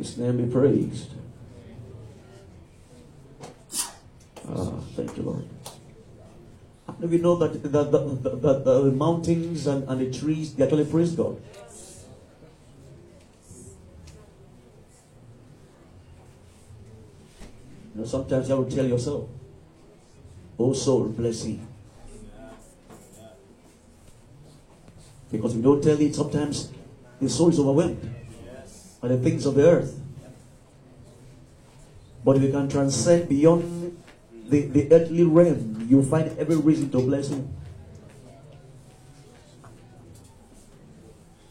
His name be praised. Ah, thank you, Lord. We know that the, the, the, the, mountains and, and the trees, they actually praise God? You know, sometimes have to tell yourself, Oh soul, bless him. Because if you don't tell it, sometimes the soul is overwhelmed by the things of the earth. But if you can transcend beyond the, the earthly realm, you find every reason to bless him.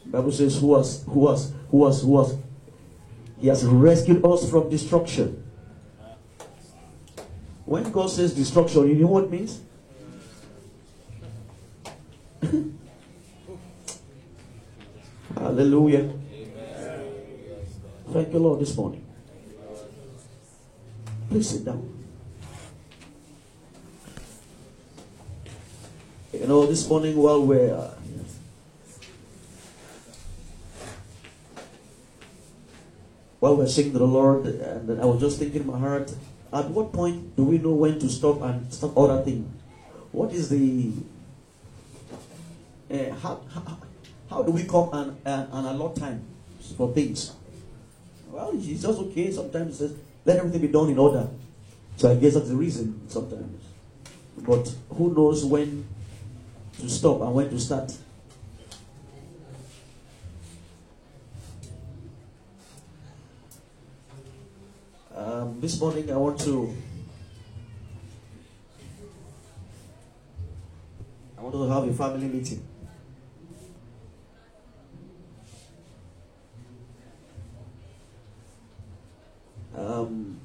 Bible says, who has, who has, who has, who has, he has rescued us from destruction. When God says destruction, you know what it means? Hallelujah. Thank you, Lord, this morning. Please sit down. You know, this morning while we're uh, while we're singing to the Lord, and I was just thinking in my heart, at what point do we know when to stop and stop other things? What is the uh, how, how how do we come and, and, and allot time for things? Well, it's just okay. Sometimes it says, let everything be done in order. So I guess that's the reason sometimes. But who knows when to stop and when to start? Um, this morning I want to I want to have a family meeting. Um,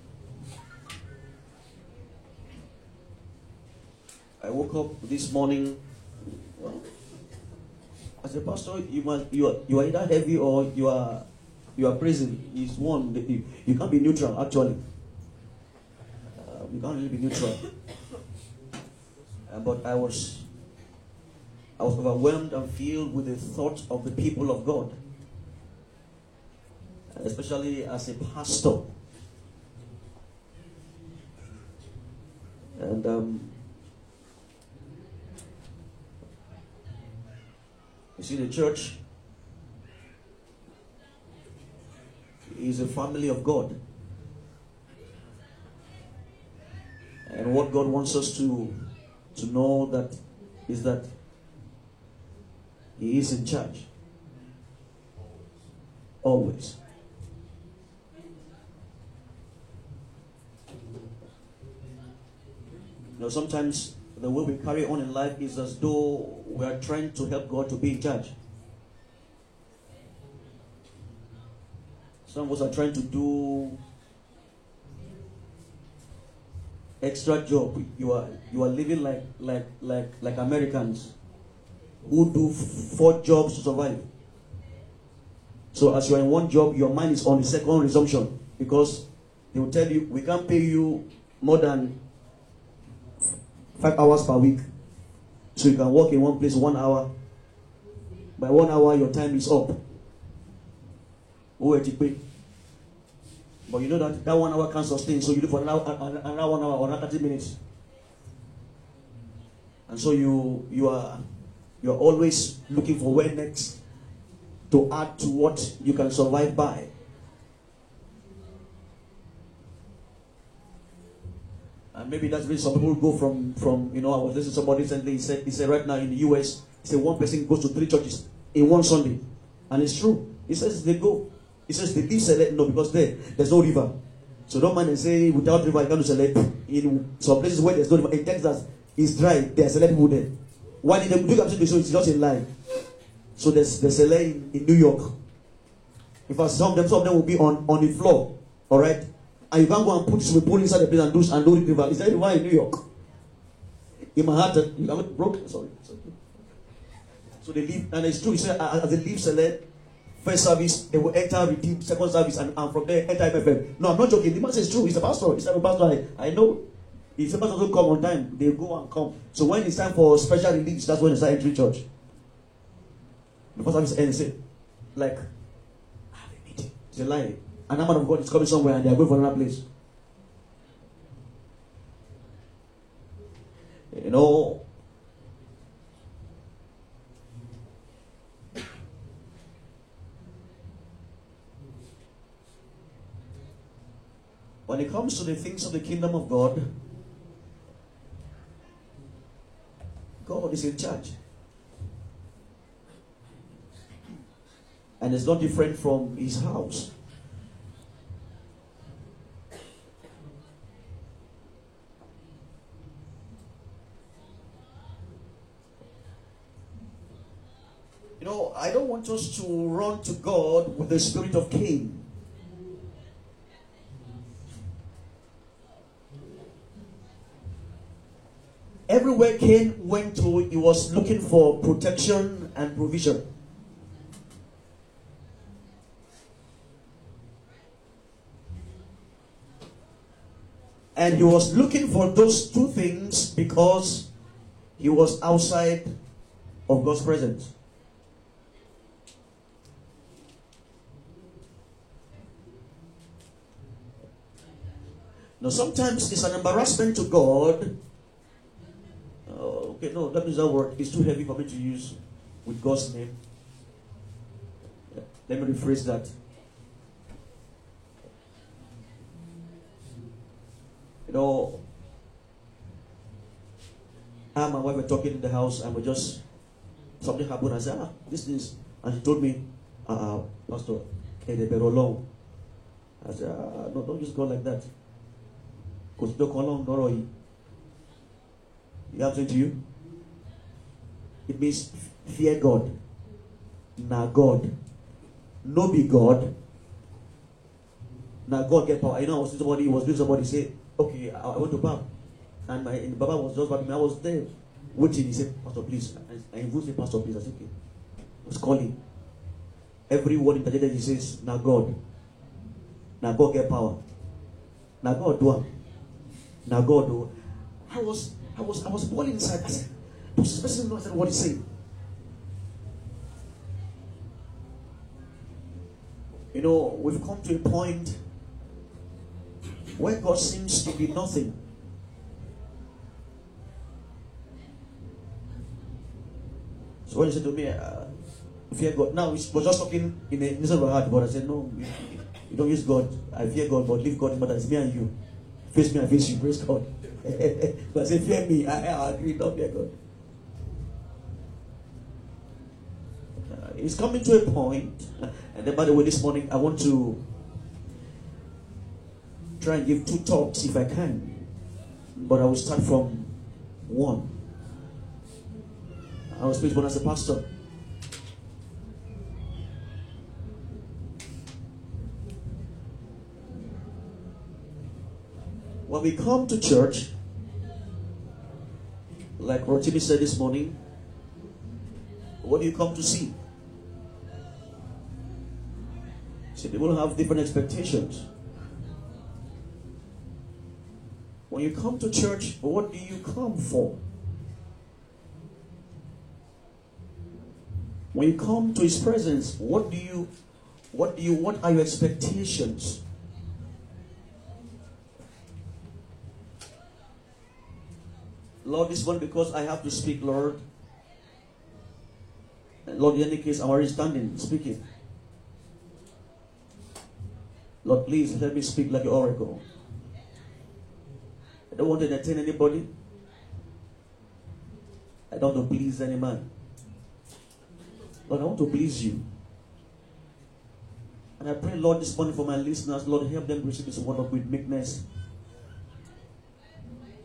I woke up this morning. Well, as a pastor, you must you are you are either heavy or you are you are praising. Is one you, you can't be neutral actually. Uh, you can't really be neutral. Uh, but I was I was overwhelmed and filled with the thought of the people of God, especially as a pastor. And um, you see, the church is a family of God. And what God wants us to, to know that is that He is in charge. Always. You know, sometimes the way we carry on in life is as though we are trying to help God to be in charge. Some of us are trying to do extra job. You are you are living like like like like Americans who do four jobs to survive. So as you are in one job, your mind is on the second resumption because they will tell you we can't pay you more than five hours per week. So you can work in one place one hour. By one hour, your time is up. But you know that that one hour can't sustain, so you do for another, another one hour or another 30 minutes. And so you you are you are always looking for where next to add to what you can survive by. And maybe that's where some people go from from you know I was listening to somebody recently he said he said right now in the US he said one person goes to three churches in one Sunday. And it's true. He says they go. He says they leave select no because there there's no river. So don't mind and say without river you can't select. In some places where there's no river in Texas it's dry there are select people there. While in the Duke Absolute show it's just in line so there's there's select in, in New York. Fact some of them some of them will be on on the floor all right you can't go and put swimming pool inside the place and do and do river. Is that river in New York? In Manhattan, you haven't broken. Sorry. So they leave, and it's true. He said, as they leave select first service, they will enter redeem second service, and, and from there enter MFM. No, I'm not joking. The man says true. He's a pastor. He's a pastor. I, I know. If the pastor don't come on time, they go and come. So when it's time for special release, that's when they start entering church. The first service ends. Eh? Like, I have a meeting. It's a lie. An man of God is coming somewhere and they are going for another place. You know, when it comes to the things of the kingdom of God, God is in charge. And it's not different from his house. You know, I don't want us to run to God with the spirit of Cain. Everywhere Cain went to, he was looking for protection and provision. And he was looking for those two things because he was outside of God's presence. Now, sometimes it's an embarrassment to God. Uh, okay, no, that means that word is too heavy for me to use with God's name. Let me rephrase that. You know, I and my wife were talking in the house, and we just something happened. I said, ah, this is, and she told me, uh, Pastor, hey, they better. I said, ah, no, don't just go like that. Kò sí tó kan lọ́run lọ́rọ̀ yìí. You have to you it means fear God na God. No be God na God get power. You know I was seeing somebody was doing somebody say okay I, I to Bab and my and Baba was just back me. I was there waiting. He said pastor please. I, I invite say pastor please. I said okay. I was calling. Every word interjected he says na God na God get power. Na God do am now God, oh, I was, I was, I was boiling inside. I said, "Does this person know what he's saying?" You know, we've come to a point where God seems to be nothing. So when he said to me, uh, fear God, now we was just talking in the innocent of heart, but I said, no, you, don't use God. I fear God, but leave God matter. It's me and you. Face me, I face you. Praise God. but say, fear me. I, I agree. Don't fear God. Uh, it's coming to a point, and then by the way, this morning I want to try and give two talks if I can, but I will start from one. I was speaking as a pastor. When we come to church, like Rotimi said this morning, what do you come to see? See, people have different expectations. When you come to church, what do you come for? When you come to his presence, what do you what do you what are your expectations? Lord, this one because I have to speak, Lord. Lord, in any case, I'm already standing, speaking. Lord, please let me speak like your oracle. I don't want to entertain anybody. I don't want to please any man. But I want to please you. And I pray, Lord, this morning for my listeners, Lord, help them receive this word with meekness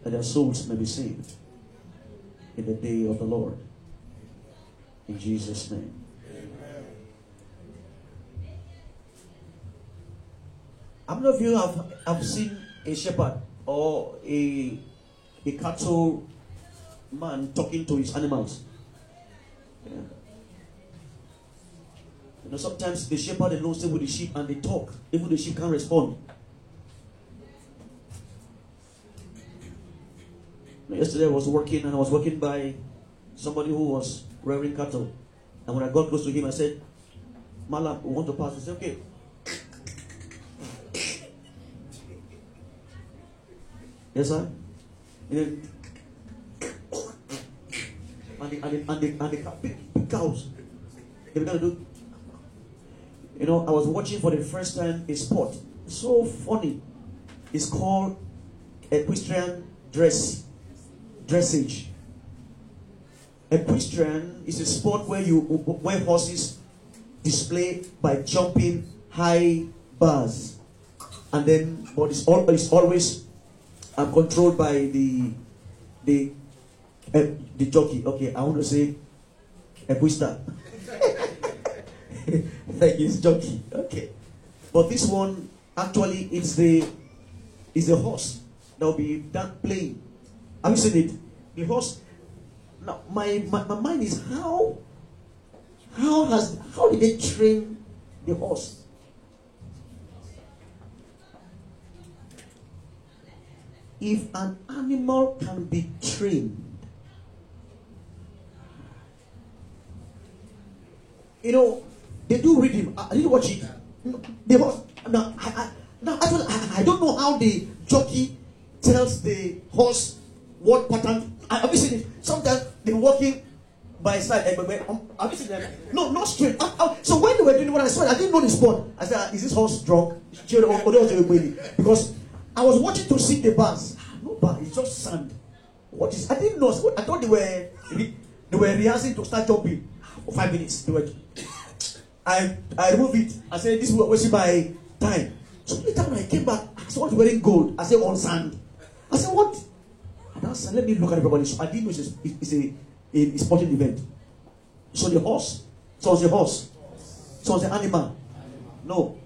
that their souls may be saved in the day of the Lord. In Jesus' name. How many of you have, have seen a shepherd or a, a cattle man talking to his animals? Yeah. You know, sometimes the shepherd alone stay with the sheep and they talk. Even the sheep can't respond. Yesterday I was working and I was working by somebody who was rearing cattle. And when I got close to him, I said, Malam, we want to pass. He said, okay. yes, sir? And and the, and the, and the, and big, big cows, they began to do. You know, I was watching for the first time a sport. So funny. It's called equestrian dress dressage. Equestrian is a sport where you where horses display by jumping high bars, and then but it's, all, it's always uh, controlled by the the uh, the jockey. Okay, I want to say equista. like his jockey. Okay, but this one actually it's the it's the horse that will be done playing. Have you seen it? Because. Now my, my, my mind is how how has how did they train the horse? If an animal can be trained, you know, they do read him. I didn't watch it. The horse. Now, I, I, now actually, I, I don't know how the jockey tells the horse what pattern. Have you seen it? Sometimes they're walking by side. Eh, um, have you seen them? No, not straight. I, I, so when they were doing what I saw, I didn't know the spot. I said, ah, "Is this horse drunk?" Because I was watching to see the bars. Ah, no bar, it's just sand. What is? I didn't know. I thought they were they were rehearsing to start jumping for five minutes. They were. I I removed it. I said, "This was wasting my time." So later when I came back, I saw it wearing gold. I said, "On sand." I said, "What?" Let me look at everybody. So I didn't know it's a, it's a, a, sporting event. So the horse. So it's a horse. So it's an animal. No.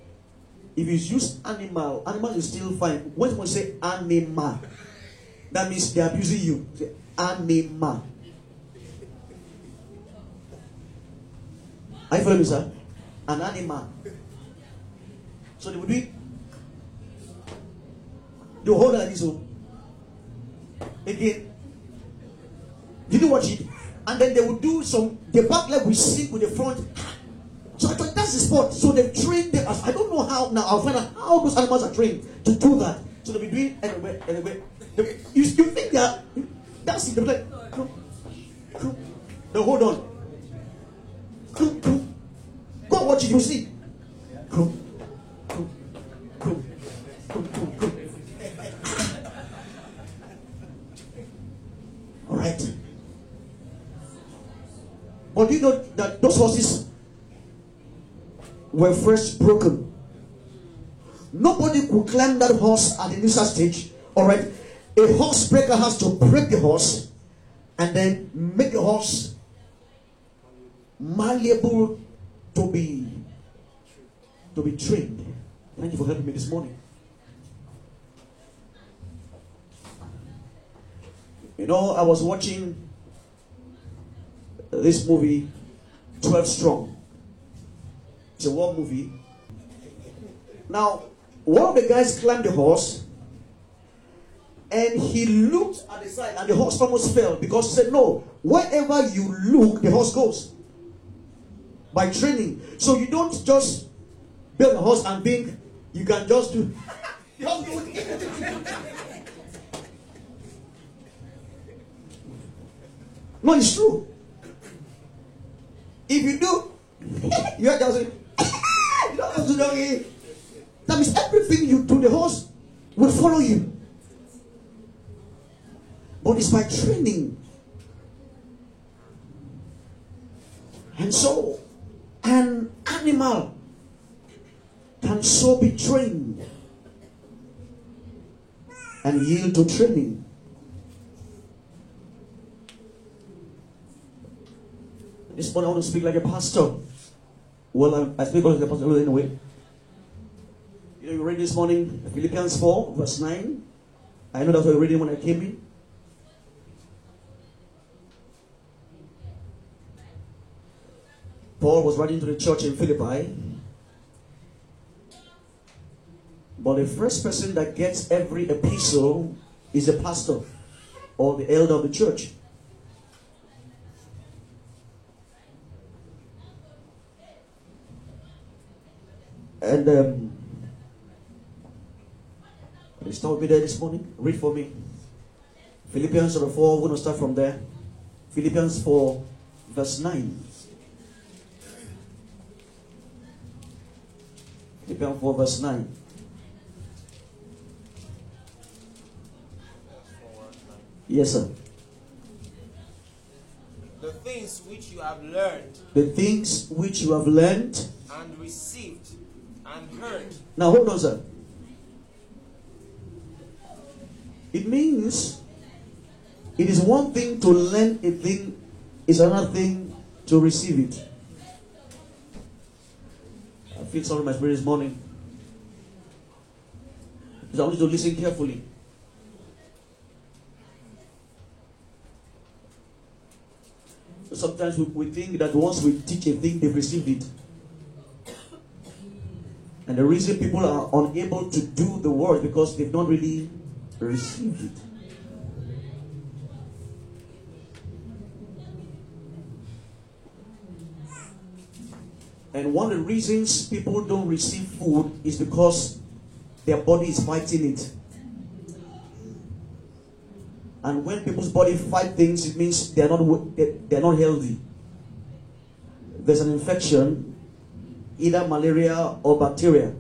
If you use animal, animal is still fine. When we say animal, that means they're abusing you. Say animal. Are you following me, sir? An animal. So they would be. The whole like this. So again. Did you watch it? And then they would do some, the back leg will sink with the front. So I thought that's the sport. So they train them. I don't know how now. I'll find out how those animals are trained to do that. So they'll be doing anyway, anyway. You, you think that that's it? They'll be like, no, no. no, hold on. Go watch it, you see. right. But you those horses were first broken. Nobody could climb that horse at the initial stage. All right. A horse breaker has to break the horse and then make the horse malleable to be to be trained. Thank you for helping me this morning. You know, I was watching this movie, 12 Strong. It's a war movie. Now, one of the guys climbed the horse and he looked at the side and the horse almost fell because he said, No, wherever you look, the horse goes. By training. So you don't just build a horse and think you can just do. No, it's true. If you do, you are just you don't have to know it. That means everything you do, the horse will follow you. But it's by training. And so, an animal can so be trained and yield to training. This morning I want to speak like a pastor. Well, I, I speak like a pastor anyway. You know, you read this morning Philippians 4, verse 9. I know that's what you reading when I came in. Paul was writing to the church in Philippi. But the first person that gets every epistle is the pastor or the elder of the church. And um, you start with me there this morning? Read for me. Philippians chapter 4, we're going to start from there. Philippians 4, verse 9. Philippians 4, verse 9. Yes, sir. The things which you have learned The things which you have learned. and received heard Now, hold on, sir. It means it is one thing to learn a thing, it's another thing to receive it. I feel sorry my spirit this morning. I want you to listen carefully. Sometimes we, we think that once we teach a thing, they've received it. And the reason people are unable to do the work because they've not really received it. And one of the reasons people don't receive food is because their body is fighting it. And when people's body fight things, it means they're not they're not healthy. There's an infection, either malaria or bacteria.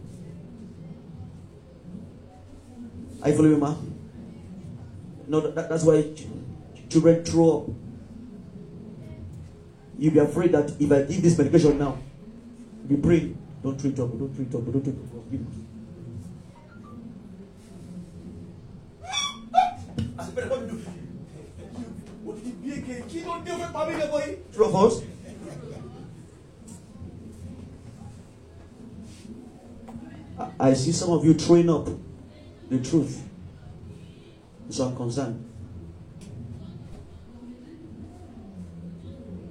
Are you following me, ma? No, that, that's why children throw up. You'll be afraid that if I give this medication now, you pray, don't treat up, don't treat up, don't treat up. Give it. I said, "Brother, what do you do?" What did you do again? Kí ló dé fún pàmí lẹ́kọ̀ọ́ yìí? True of us? I- see some of you throwing up the truth. So I'm concerned.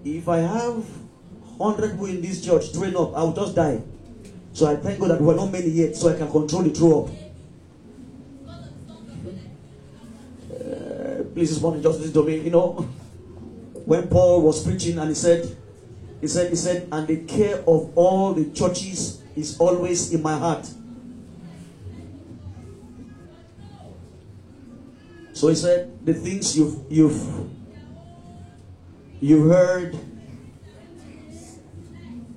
If I have 100 people in this church throwing up, I will just die. So I thank God that we're not many yet, so I can control the throw up. Uh, please, this morning, just listen to me. You know, when Paul was preaching and he said, he said, he said, and the care of all the churches is always in my heart. So he said, the things you've you've you've heard,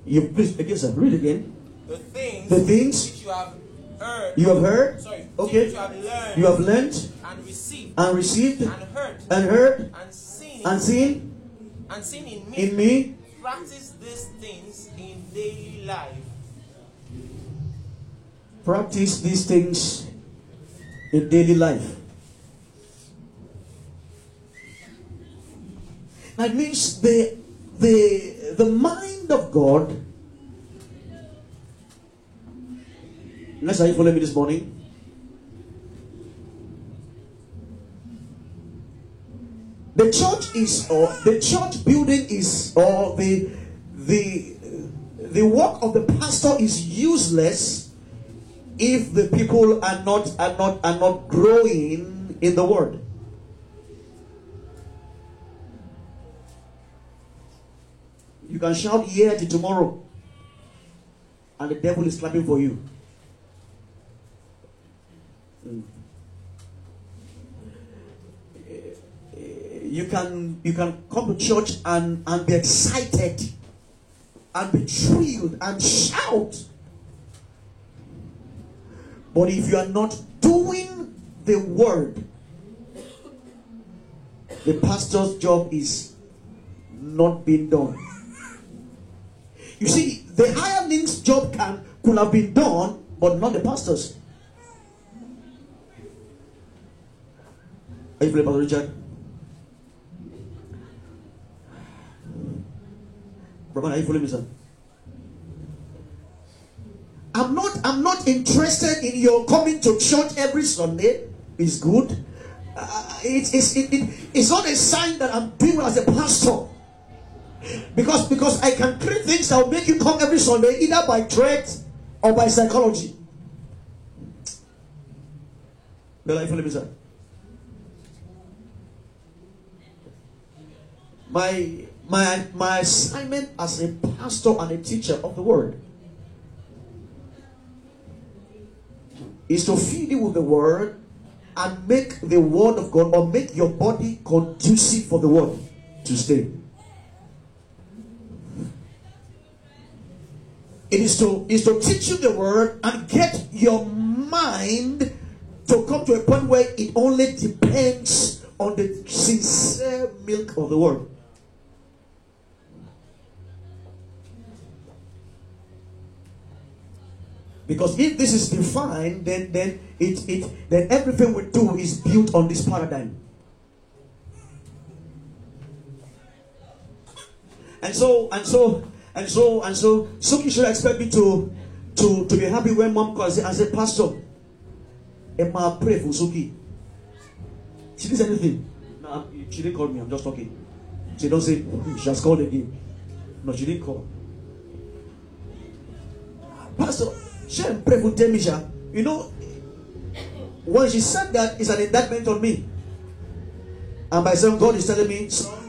you please again, sir, read again. the things, The things which you have heard you have heard, sorry okay, you have learned you have learned and received and received and heard and heard and seen and seen and seen in me, in me. practice these things in daily life Practice these things in daily life. That means the the the mind of God. Let's are you following me this morning? The church is or the church building is or the the the work of the pastor is useless if the people are not are not are not growing in the word you can shout yeah till tomorrow and the devil is clapping for you Mm. Eh, you can you can come to church and and be excited and be thrilled and shout but if you are not doing the word, the pastor's job is not being done. You see, the hireling's job can could have been done, but not the pastor's. Are you feeling, Pastor Richard? Brother, are you following me, sir? I'm not I'm not interested in your coming to church every Sunday. It's good. Uh, it, it's it, it, it's not a sign that I'm doing as a pastor. Because because I can create things that will make you come every Sunday either by threat or by psychology. You? My my my assignment as a pastor and a teacher of the word is to feed you with the word and make the word of God or make your body conducive for the word to stay. It is to is to teach you the word and get your mind to come to a point where it only depends on the sincere milk of the word. Because if this is defined, then then it it then everything we do is built on this paradigm. And so and so and so and so Suki should expect me to to to be happy when mom calls and say, Pastor, Emma pray for Suki. She didn't say anything. No, she didn't call me, I'm just talking. She don't say hmm, she has called again. No, she didn't call. Pastor, she pray for Demisha. You know, when she said that, it's an indictment on me. And by saying God is telling me, son,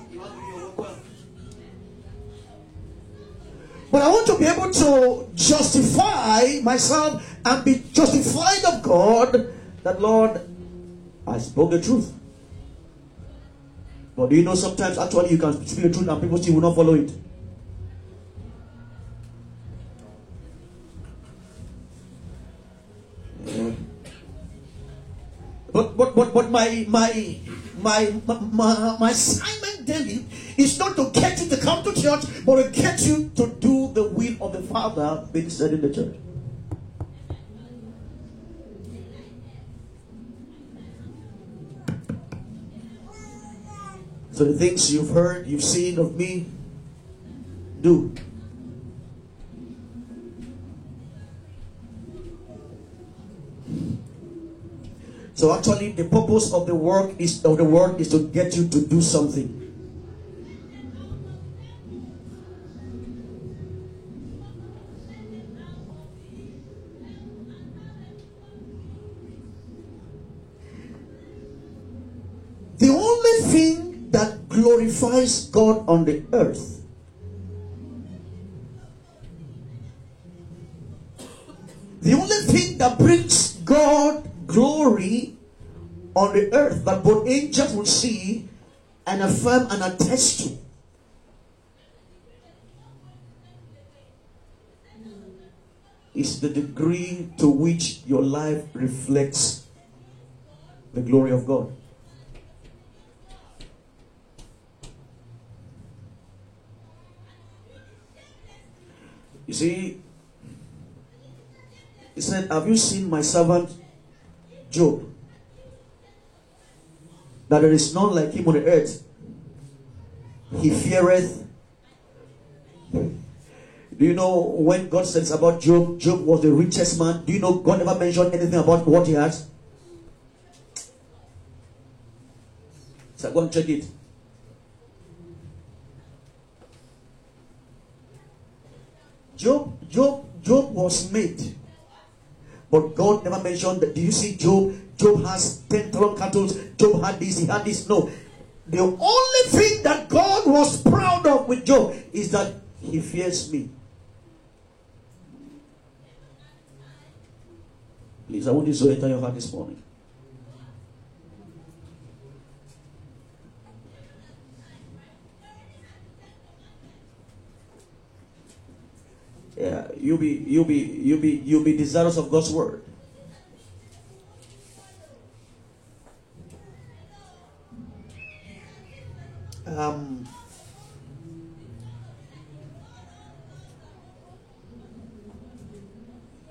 But I want to be able to justify myself and be justified of God that, Lord, I spoke the truth. But do you know sometimes actually you can speak the truth and people still will not follow it? But but but but my my my my, my assignment then is not to get you to come to church, but to get you to do the will of the Father being said in the church. So the things you've heard, you've seen of me, do. So actually, the purpose of the work is of the work is to get you to do something. God on the earth the only thing that brings God glory on the earth that both angels will see and affirm and attest to is the degree to which your life reflects the glory of God. You see, he said, Have you seen my servant Job? That there is none like him on the earth. He feareth. Do you know when God says about Job, Job was the richest man? Do you know God never mentioned anything about what he has? So go and check it. Job, Job, Job was made. But God never mentioned that. Do you see Job? Job has 10,000 cattle. Job had this, he had this. No. The only thing that God was proud of with Job is that he fears me. Please, I want this to enter your heart this morning. Yeah, you'll be you'll be you'll be you'll be desirous of God's word. Um,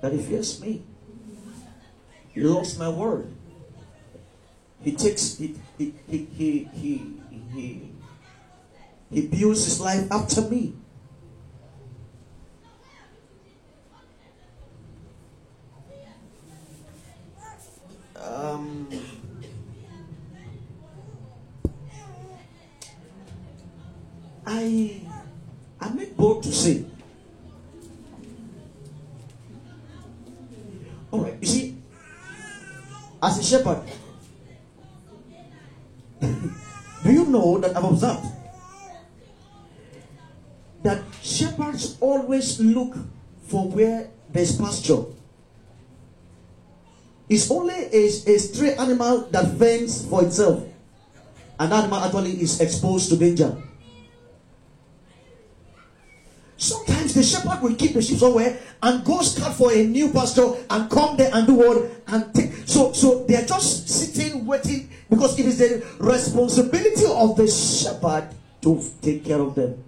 that he fears me. He loves my word. He takes he he he he he he, he builds his life after me. Um, I I make bold to say. All right, you see, as a shepherd, do you know that I've observed that shepherds always look for where there's pasture. Is only a, a stray animal that fends for itself. An animal actually is exposed to danger. Sometimes the shepherd will keep the sheep somewhere and go scout for a new pasture and come there and do what and take. So, so they are just sitting waiting because it is the responsibility of the shepherd to take care of them.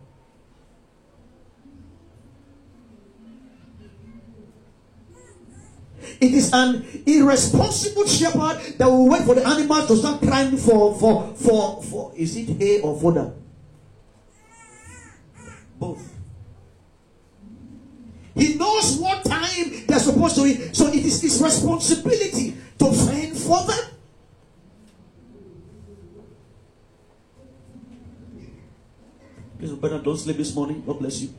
It is an irresponsible shepherd that will wait for the animal to start crying for for for for is it hay or fodder? Both. He knows what time they're supposed to eat, so it is his responsibility to fend for them. Please, better don't sleep this morning. God bless you.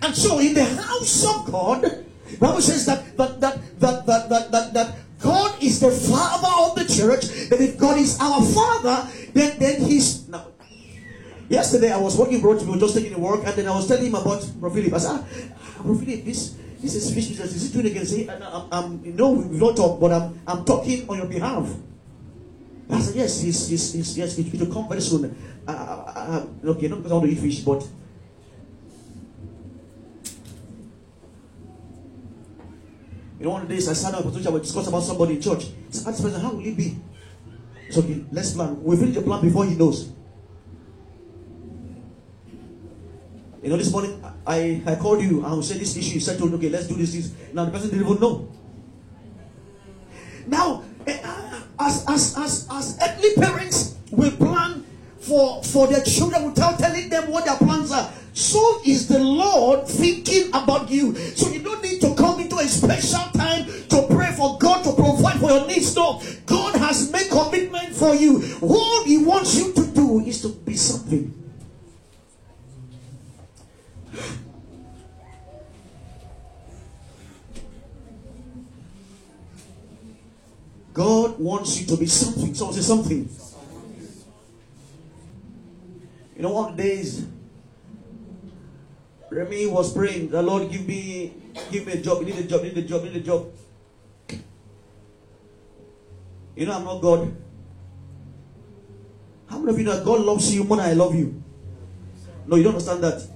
And so, in the house of God, Bible says that that that that that that that, that God is the father of the church. That if God is our father, then then he's now. Yesterday I was working brought to me, just taking a walk, and then I was telling him about Prophet Philip. I said, ah, Prophet Philip, this this is fish business. Is he doing again? Say, I'm, I'm, you know, we've not talked, but I'm I'm talking on your behalf. I said, yes, he's, he's, he's yes, it will come very soon. Uh, uh, uh, okay, not because I want to eat fish, but You know, one of the days I sat down with I would discuss about somebody in church. I said, person, how will it be? It's okay, let's plan. We finish the plan before he knows. You know, this morning I, I called you and I said this issue is settled. Okay, let's do this, this. Now the person didn't even know. Now, eh, as as as as earthly parents will plan for for their children without telling them what their plans are, so is the Lord thinking about you. So you don't need to come a special time to pray for God to provide for your needs. No, God has made commitment for you. All He wants you to do is to be something. God wants you to be something. Someone say something. You know, one days, Remy was praying, the Lord give me give me a job, need a job, need a job, need a job. You know, I'm not God. How many of you know God loves you more than I love you? No, you don't understand that.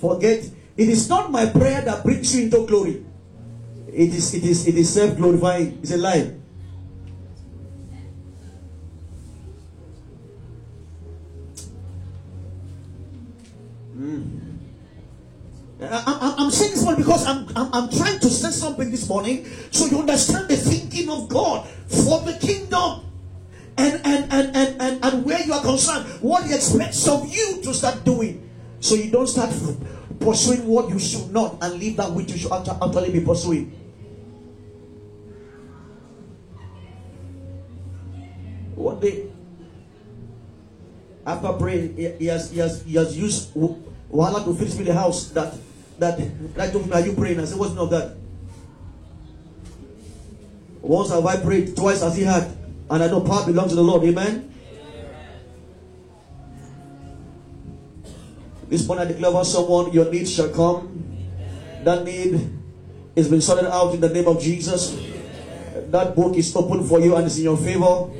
Forget, it is not my prayer that brings you into glory. It is it is it is self-glorifying. It's a lie. I, am I'm saying this one because I'm, I'm, I'm trying to say something this morning so you understand the thinking of God for the kingdom and, and, and, and, and, and where you are concerned, what He expects of you to start doing. So you don't start pursuing what you should not and leave that which you should actually be pursuing. One day, after praying, he has, he has, he has used Wahala to fix me the house that that him, Are you praying? I said, What's not that? Once have I prayed, twice has he had. And I know power belongs to the Lord. Amen. This morning I declare over someone, your need shall come. That need is been sorted out in the name of Jesus. That book is open for you and is in your favor.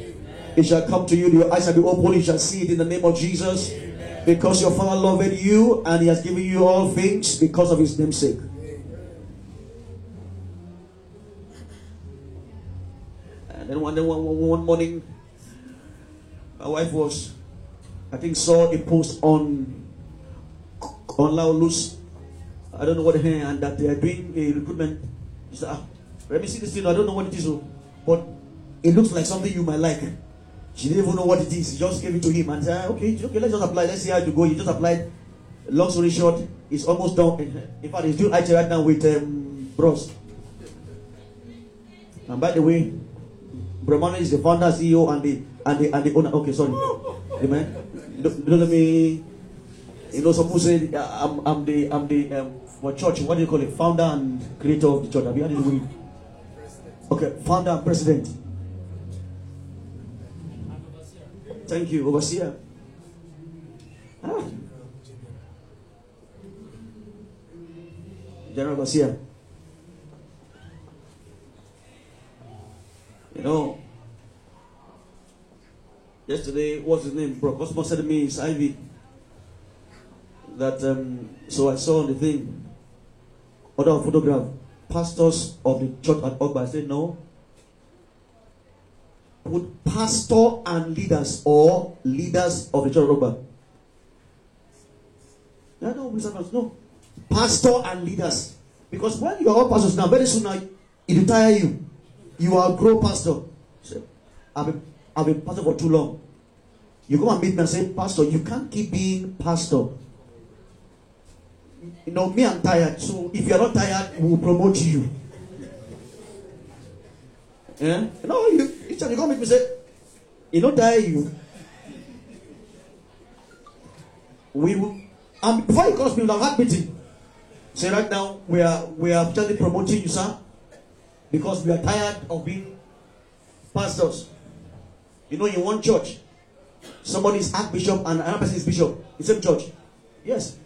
It shall come to you. Your eyes shall be open. You shall see it in the name of Jesus. Because your Father loved you and He has given you all things because of His namesake. And then one, day, one, one morning, my wife was, I think, saw a post on on Laolus. I don't know what, and that they are doing a recruitment. She said, ah, let me see this thing. I don't know what it is, oh, but it looks like something you might like. She didn't even know what it is. She just gave it to him and said, okay, okay, let's just apply. Let's see how to go. He just applied. Long story short, it's almost done. In fact, he's doing IT right now with um, Bros. And by the way, Brahmana is the founder, CEO, and the and the and the owner. Okay, sorry. Amen. Don't, don't let me. You know, some people say I'm, I'm the I'm the um, what church? What do you call it? Founder and creator of the church. Have you heard it? Okay, founder and president. Thank you, Overseer. Ah. General Overseer. You know, yesterday, what's his name? Bro Cosmo said to me, it's Ivy. That, um, so I saw the thing, other photograph, pastors of the church at Ogba. I said, no. Put pastor and leaders or leaders of the church Ogba. No, no. No. Pastor and leaders. Because when you are all pastors now, very soon now, it will tire you. You are a grow pastor. Say, I've been, I've been pastor for too long. You come and meet me and say, Pastor, you can't keep being pastor. You know, me, I'm tired. So if you're not tired, we'll promote you. Yeah? No, you, each time you come meet me say, you know, tire you. We will, and before you call me, we'll have meeting. Say right now, we are we are actually promoting you, sir, because we are tired of being pastors. You know, in one church, somebody is archbishop and another person is bishop. The same church. Yes.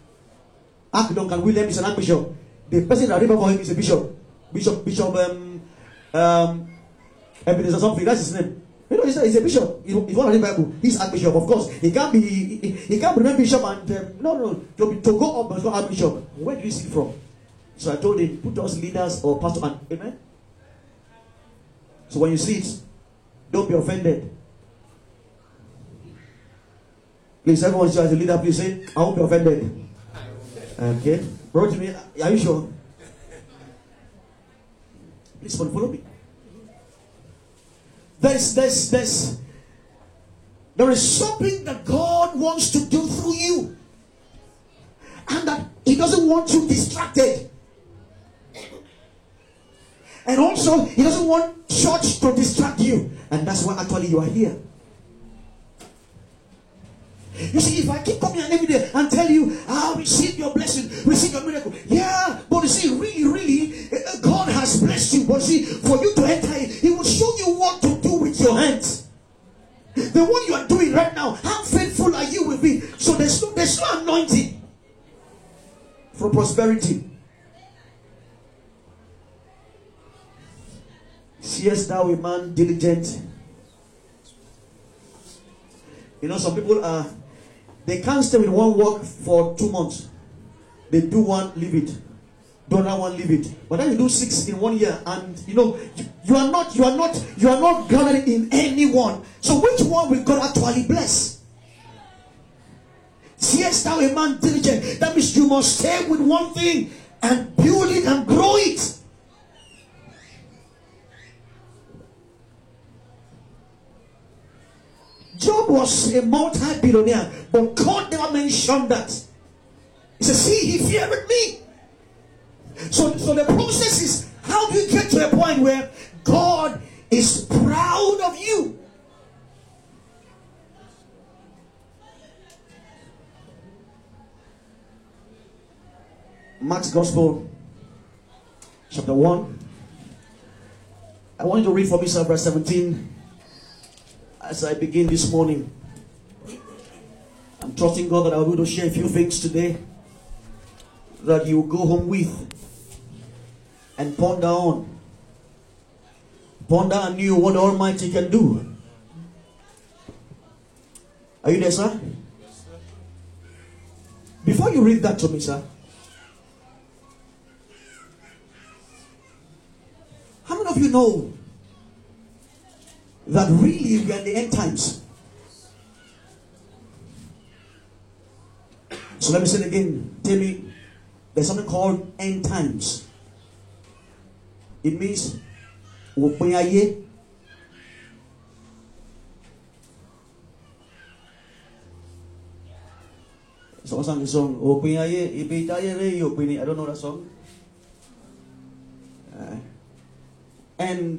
Archdeacon William is an archbishop. The person that remember for him is a bishop. Bishop, Bishop, um, um, Ebenezer something. That's his name. You know, he's he's a bishop. He's one of the Bible. He's archbishop, of course. He can't be, he, he, can't remain bishop and, um, no, no, to, be, to go up and go archbishop. Where do you see from? So I told him, put us leaders or pastor and, amen? So when you see it, don't be offended. Please, everyone, as a leader, please say, I won't be offended. Okay. Bro, to me, are you sure? Please follow me. There's, there's, there's, there is something that God wants to do through you, and that He doesn't want you distracted. And also, He doesn't want church to distract you, and that's why actually you are here. You see, if I keep coming here every day and tell you, I ah, receive your blessing, receive your miracle. Yeah, but you see, really, really, uh, God has blessed you. But see, for you to enter He will show your hands. The one you are doing right now, how faithful are you with it? So there's no, there's no anointing for prosperity. Seest thou a man diligent? You know, some people are they can't stay with one work for two months. They do one, leave it. Do another one, leave it. But then you do six in one year, and you know you, you are not, you are not, you are not gathering in anyone. So which one will God actually bless? Seest thou a man diligent? That means you must stay with one thing and build it and grow it. Job was a multi-billionaire, but God never mentioned that. He said, See, he feared me. So, so the process is how do you get to a point where God is proud of you? Mark's Gospel, chapter 1. I want you to read for me, sir, verse 17 as I begin this morning. I'm trusting God that I'll be able to share a few things today that you will go home with and ponder on. Ponder anew what Almighty can do. Are you there, sir? Before you read that to me, sir, how many of you know that really we are in the end times. So let me say it again. Tell me, there's something called end times. It means òpin ayé. Someone sang the song, òpin ayé, ibi táyé rẹ̀ òpin ni. I don't know that song. Uh, and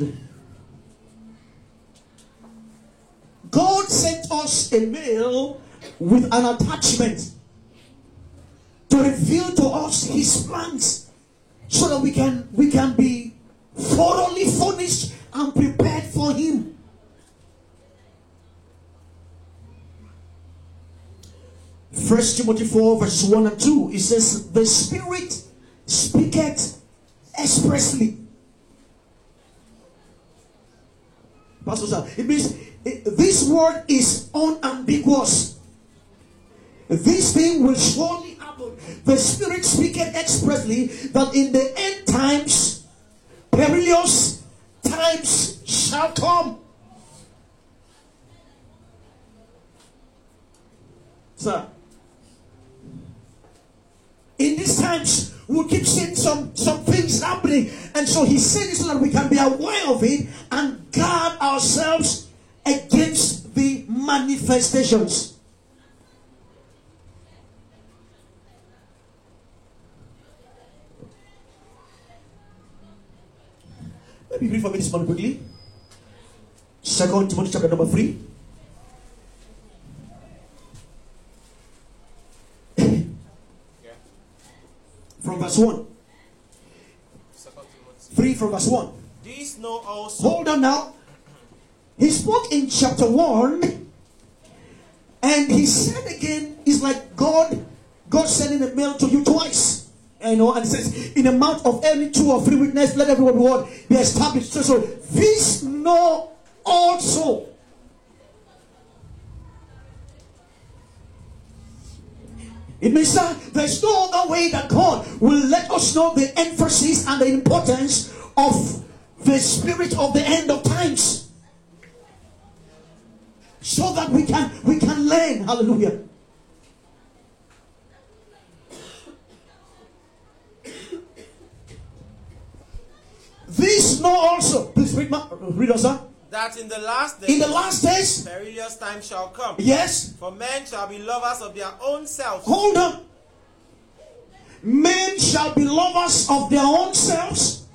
God sent us a mail with an attachment to reveal to us his plans so that we can we can be thoroughly furnished and prepared for him. First Timothy 4, verse 1 and 2, it says, The Spirit speaketh expressly Pastor. It means this word is unambiguous. This thing will surely happen. The Spirit speaketh expressly that in the end times, perilous times shall come. Sir, in these times, we'll keep seeing some, some things happening. And so he's saying so that we can be aware of it and guard ourselves against the manifestations. Let me read for me this one quickly. Second Timothy chapter number three. From verse 1. Second 3 from verse 1. These know also Hold on now. He spoke in chapter 1 and he said again, it's like God, God sending a mail to you twice. You know, and says, in the mouth of any two or three witnesses, let everyone be established. So, so this know also. It means that there's no other way that God will let us know the emphasis and the importance of the spirit of the end of times. So that we can we can learn. Hallelujah. This know also. Please read, ma- read us, sir. that in the last days In the last days, perilous time shall come. yes, For men shall be lovers of their own selves, hold on. Men shall be lovers of their own selves.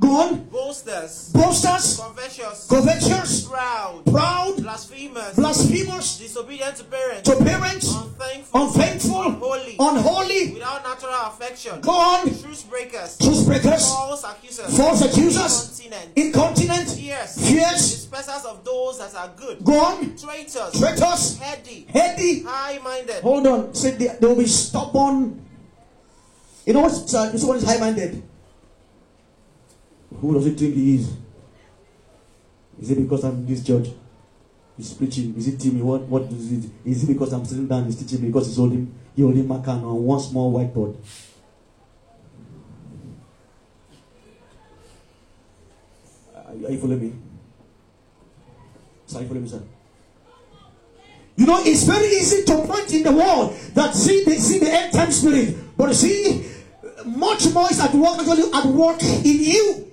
Go on. boasters, Boasters, covetous, covetous, proud, proud, blasphemers, blasphemers, disobedient to parents, to parents, unthankful, unthankful, unholy, unholy. without natural affection, Go on. truce breakers, Truth breakers, false accusers, false accusers, incontinent, incontinent, fierce, fierce. dispersers of those that are good, Go on. traitors, Traitors, heady, heady. high-minded, Hold on. Say they, they will be stubborn. You know what's uh, someone is high-minded? Who does it think he is? Is it because I'm this judge? He's preaching. Is it Timmy? What what is it? Is it because I'm sitting down? He's teaching because he's holding he holding marker on one small whiteboard. Are, you following me? Sorry, following me, sir? You know, it's very easy to point in the world that see the see the end time spirit, but see, much more is at work actually at work in you.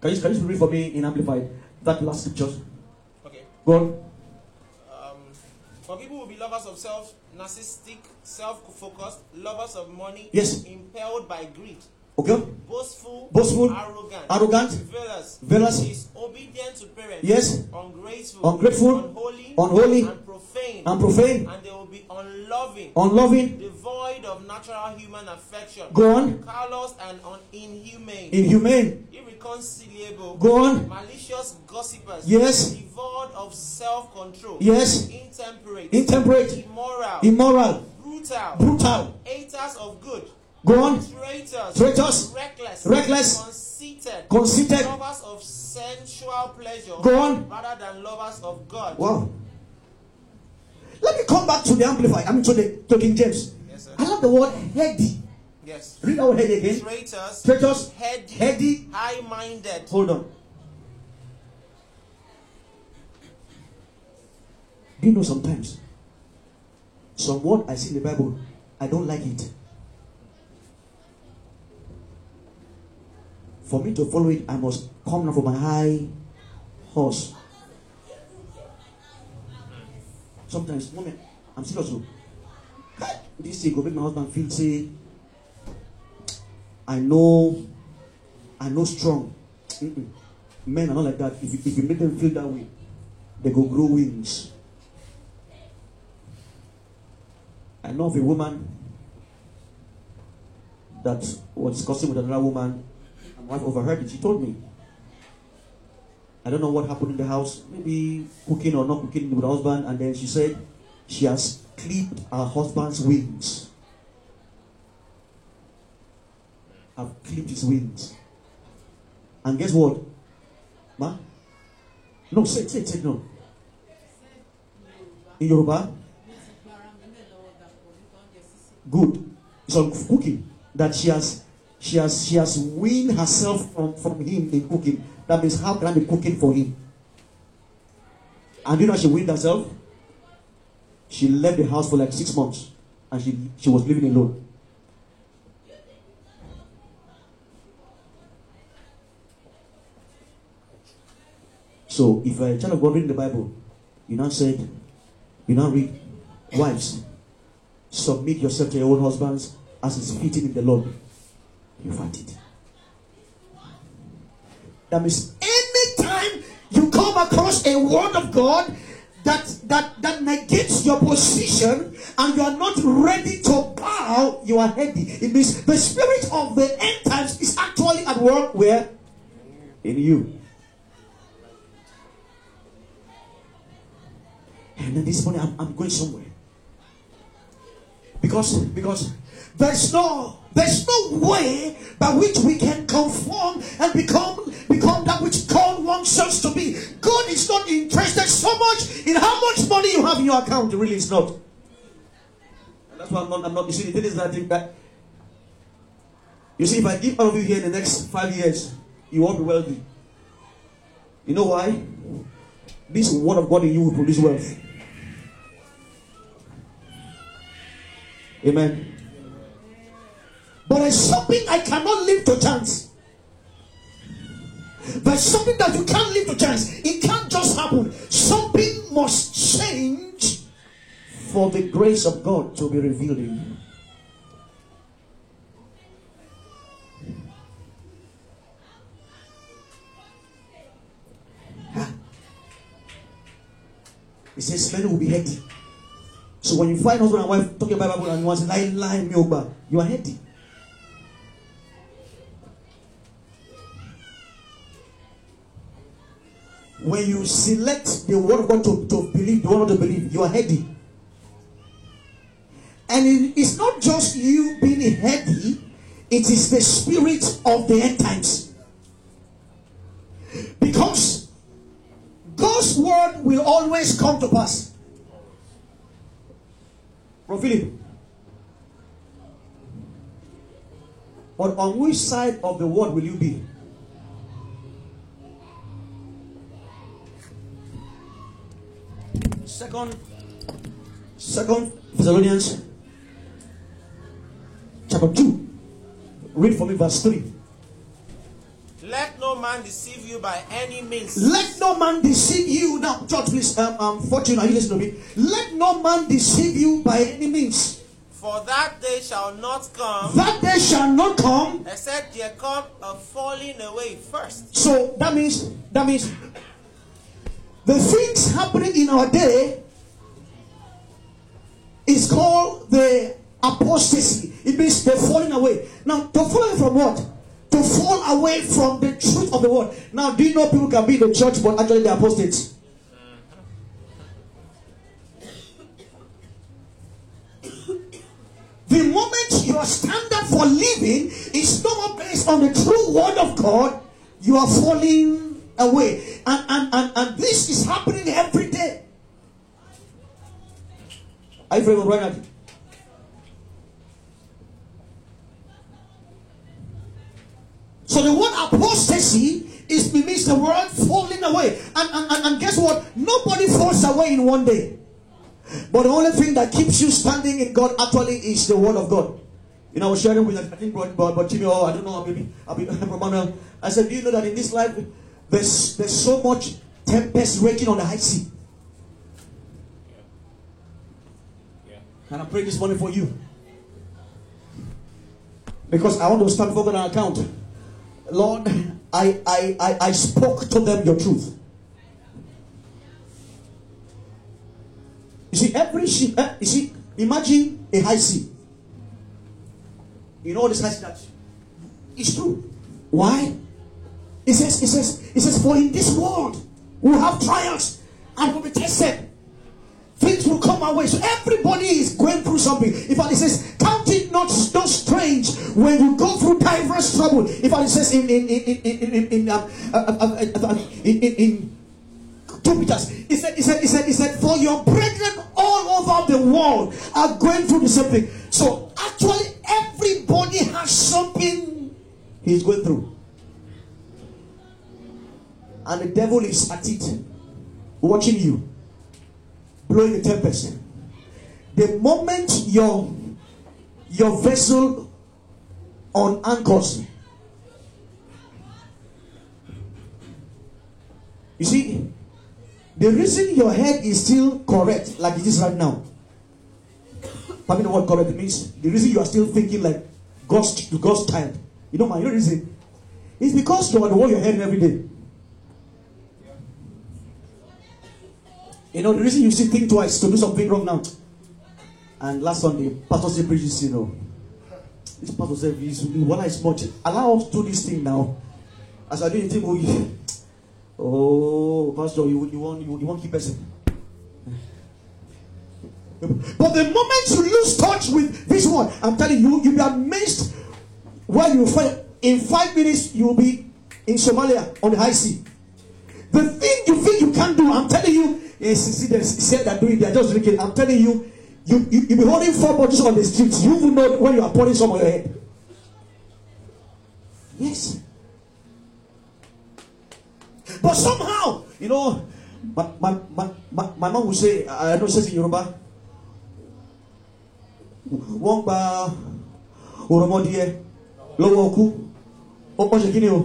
Can you, can you read for me in Amplified that last scripture? okay. Go on. Um, for people who will be lovers of self, narcissistic, self-focused, lovers of money, Yes. impelled by greed, Okay. boastful, Boastful, arrogant, arrogant, jealous, jealous. disobedient to parents, Yes. ungrateful, Ungrateful, unholy, unholy, and profane, and profane, and they will be unloving, unloving. devoid of natural human affection, Go on. callous and un- inhumane, Inhumane. Irreconcilable, Go on. malicious gossipers, Yes. devoid of self-control, Yes. intemperate, Intemperate. immoral, Immoral. brutal, Brutal. haters of good, Go on. traitors, Traitors, reckless, reckless, conceited, conceited. lovers of sensual pleasure, Go on. rather than lovers of God. Wow. Let me come back to the Amplified. I mean to the to King James. Yes, sir. I love the word heady. Yes. Read word heady again. Traitors, Traitors, heady, heady. high-minded, Hold on. Do you know sometimes some word I see in the Bible, I don't like it. For me to follow it, I must come down from my high horse. Sometimes, moment, I'm serious. oh. This thing go make my husband feel say, I know, I know strong. Mm-mm. Men are not like that. If you, if you make them feel that way, they go grow wings. I know of a woman that was discussing with another woman. My wife overheard it. She told me. I don't know what happened in the house. Maybe cooking or not cooking with her husband. And then she said she has clipped her husband's wings. Have clipped his wings. And guess what? Ma? No, say, say, say, no. In Yoruba? Good. On cooking. That she has she has she has weaned herself from, from him in cooking. That means how can I be cooking for him? And you know she weaned herself? She left the house for like six months and she, she was living alone. So if a child of God reading the Bible, you now said, you now read, wives, submit yourself to your own husbands as is fitting in the Lord. You fight it. That means anytime you come across a word of God that that that negates your position and you are not ready to bow, you are heady. It means the spirit of the end times is actually at work where? In you. And then this morning I'm, I'm going somewhere. Because because there's no there's no way by which we can conform and become become that which God wants us to be. God is not interested so much in how much money you have in your account. Really, it's not. And that's why I'm not. I'm not. You see, the thing is that that. You see, if I give all of you here in the next five years, you won't be wealthy. You know why? This word of God in you will produce wealth. Amen. But there's something I cannot leave to chance. There's something that you can't leave to chance. It can't just happen. Something must change for the grace of God to be revealed in you. He says, men will be heady. So when you find husband and wife talking about Bible and you want to lie, lie, me over, you are heady. When you select the word of God to, to believe, the one to believe, you are heady. And it- it's not just you being heady, it is the spirit of the end times. Because God's word will always come to pass. Bro Philip. But on which side of the world will you be? Second, Second Thessalonians chapter 2. Read for me verse 3. Let no man deceive you by any means. Let no man deceive you. Now, church, please, um, um, fortune, are you listening to me? Let no man deceive you by any means. For that day shall not come, That day shall not come. except there come a falling away first. So that means that means the things happening in our day is called the apostasy. It means the falling away. Now, to fall away from what? To fall away from the truth of the word. Now, do you know people can be in the church but actually they're apostates? The moment your standard for living is no more based on the true word of God, you are falling away. And, and, and, and this is happening every day. Are you right now? So the word apostasy is means the word falling away. And, and, and, guess what? Nobody falls away in one day. But the only thing that keeps you standing in God actually is the word of God. You know, I was sharing with I think but but Jimmy or I don't know maybe I'll be. I said, Do you know that in this life there's there's so much tempest raging on the high sea? And I pray this morning for you. Because I want to stand for an account. Lord, I, I, I, I spoke to them your truth. You see, every ship, eh, you see, imagine a high sea. You know this high sea that it's true. Why? It says, it says, it says, for in this world we have trials and will be tested. Things will come our way. So everybody is going through something. In fact, it says, count it not so strange when you go through diverse trouble. In fact, it says in in in in in in, um, uh, uh, uh, in, in, in two he said, he said, he said, he said, for your brethren all over the world are going through the same thing. So actually, everybody has something he's going through, and the devil is at it, watching you, blowing the tempest. The moment your your vessel on anchors. You see, the reason your head is still correct, like it is right now, probably know what correct means. The reason you are still thinking like ghost to ghost child. You know my reason? It's because you are the one you're every day. You know the reason you still think twice to do something wrong now. And last Sunday, Pastor said preaches, you know. This pastor said, "He's what is much. Allow us to do this thing now. As I do anything, we, oh, oh, Pastor, you, you want you, you want keep person. But the moment you lose touch with this one, I'm telling you, you'll be amazed where you find in five minutes you'll be in Somalia on the high sea. The thing you think you can't do, I'm telling you, you see, they said they're doing, they're just drinking. I'm telling you, you, you, you'll be holding four bottles on the streets. You will know when you are pouring some on your head. Yes. But somehow, you know, my, my, my, my, my mom will say, I know it says in Yoruba, wọ́n gba òròmọdìẹ ó pọ̀ kí ni o.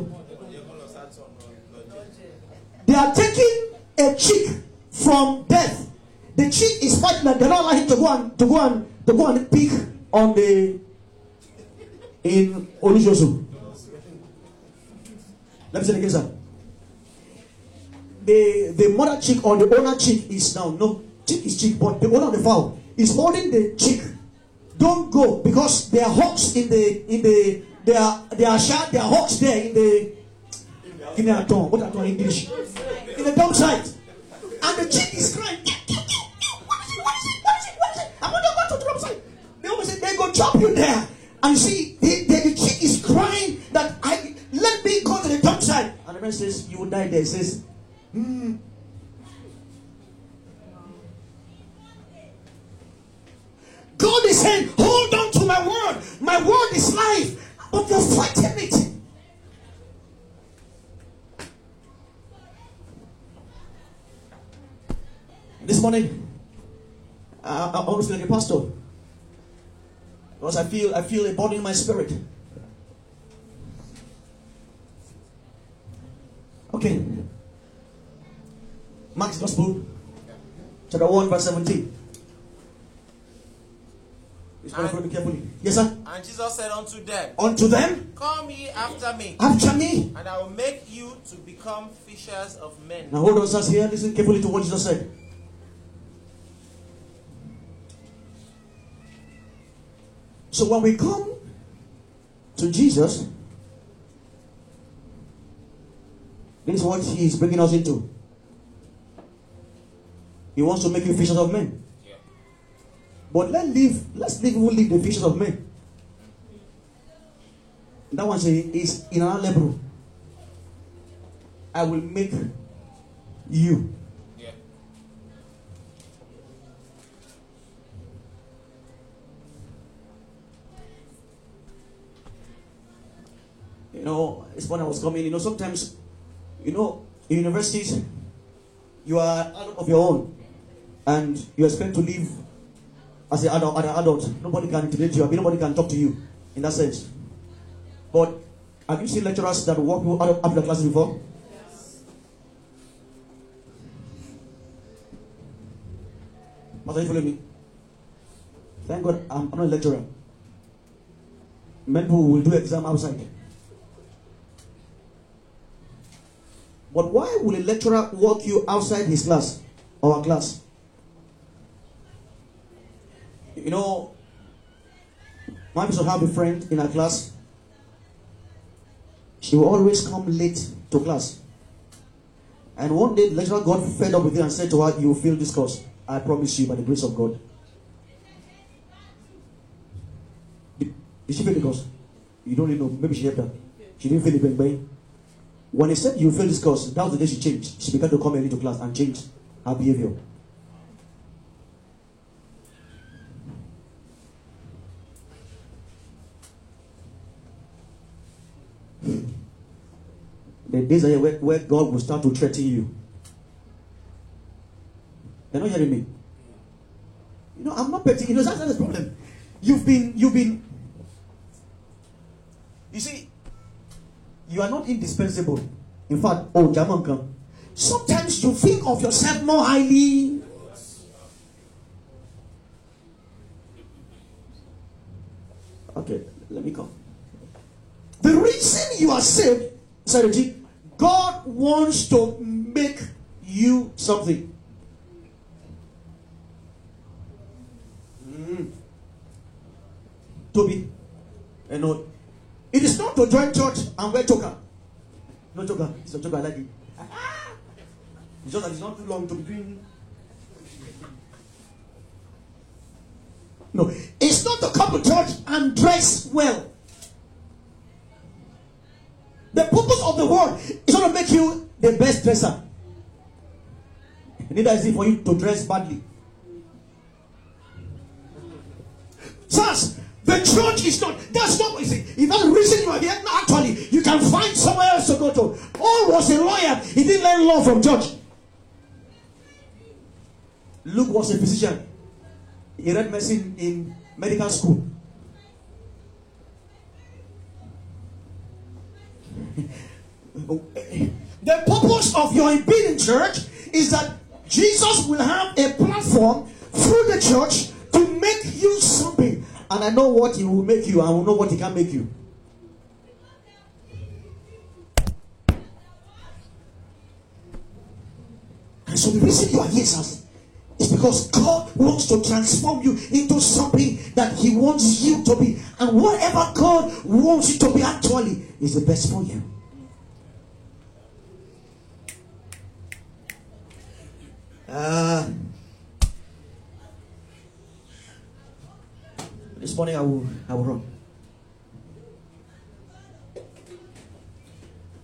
They are taking a chick from death. The chick is fighting and they're not allowing him to go and to go and to go and pick on the in Olujosu. Let me say it again, sir. The the mother chick or the owner chick is now no chick is chick, but the owner of the fowl is holding the chick. Don't go because there are hawks in the in the there are there are shark there are hawks there in the me a tongue what I call English in the dump site and the chick is crying. What is it? What is it? What is it? What is it? I'm gonna go to dump site. They always say they go chop you there and you see the, the, the chick is crying that I let me go to the dump site and the man says you will die there. He says hmm. God is saying, hold on to my word. My word is life. But you're fighting it. This morning, I, I feel like a pastor. Because I feel I feel a body in my spirit. Okay. Mark's Gospel, chapter 1, verse 17. Please follow me carefully. Yes, sir. And Jesus said unto them, Unto them, Come ye after me, after me. and I will make you to become fishers of men. Now hold on, sirs, here. Listen carefully to what Jesus said. So when we come to Jesus, this is what He is bringing us into. He wants to make you fishers of men. Yeah. But let's leave, let's leave, we'll leave the fishers of men. That one is in our level. I will make you. Know, it's when I was coming, you know, sometimes, you know, in universities, you are adult of your own. And you expect to live as an adult, an adult. Nobody can intimidate you. I mean, nobody can talk to you in that sense. But have you seen lecturers that walk you out of, out class before? Are you following me? Thank God I'm, I'm not a lecturer. Many people will do exam outside. But why will a lecturer walk you outside his class our class? You know, my to have a friend in our class. She will always come late to class. And one day the lecturer got fed up with her and said to her, You will fail this course. I promise you by the grace of God. Did, did she fail the course? You don't really know. Maybe she helped her. She didn't fail the bang bang. When they said you fail this course, that was the day she changed. She began to come early to class and change her behavior. The days are here where, where God will start to threaten you. You're not hearing me. You know, I'm not petty. You know, that's not the problem. You've been, you've been. You see, you are not indispensable. In fact, oh, German come. Sometimes you think of yourself more highly. Okay, let me come. The reason you are saved, Sarah God wants to make you something. Mm. Toby, you know, it is not to join church and wear choker. No choker, it's a choker I like it. It's just that it's not too long to between. No, it's not to come to church and dress well. The purpose of the word is not to make you the best dresser. Neither is it for you to dress badly. Church, the church is not. That's not. See, if that's the reason you are here, no, actually, you can find somewhere else to go to. Paul was a lawyer. He didn't learn law from church. Luke was a physician. He read medicine in medical school. the purpose of your being in church is that Jesus will have a platform through the church to make you something. And I know what he will make you, I will know what he can make you. And so the reason you are here, sir, is because God wants to transform you into something that He wants you to be. And whatever God wants you to be actually is the best for you. Uh, this morning I will I will run.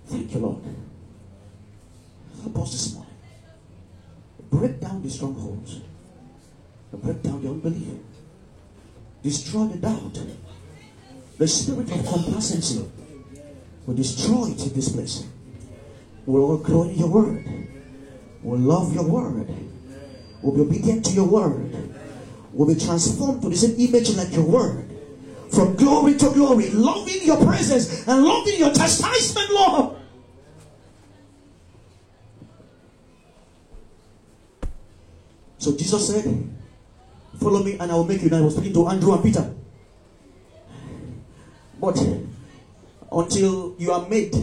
Thank you, Lord. Help us this morning. Break down the strongholds. Break down the unbelief. Destroy the doubt. The spirit of complacency will destroy it in this place. We'll all grow in your word. We'll love your word. We'll be obedient to your word. We'll be transformed to the same image like your word. From glory to glory, loving your presence and loving your chastisement, Lord. So Jesus said, Follow me and I will make you. And I was speaking to Andrew and Peter. But until you are made,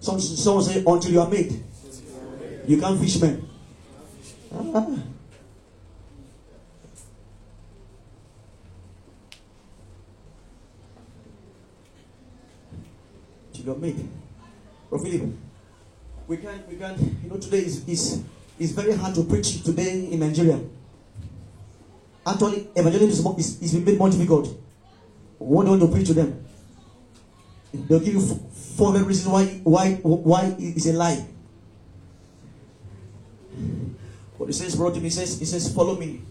some, say, Until you are made, you can't fish men. Ah. You are made. Bro Philip, we can't, we can't, you know, today is, is it's very hard to preach today in Nigeria. Actually, evangelism is, is, is made more difficult. What do you want to preach to them? They'll give you four reasons why why why it's a lie. What he says brought him, he says, he says, follow me.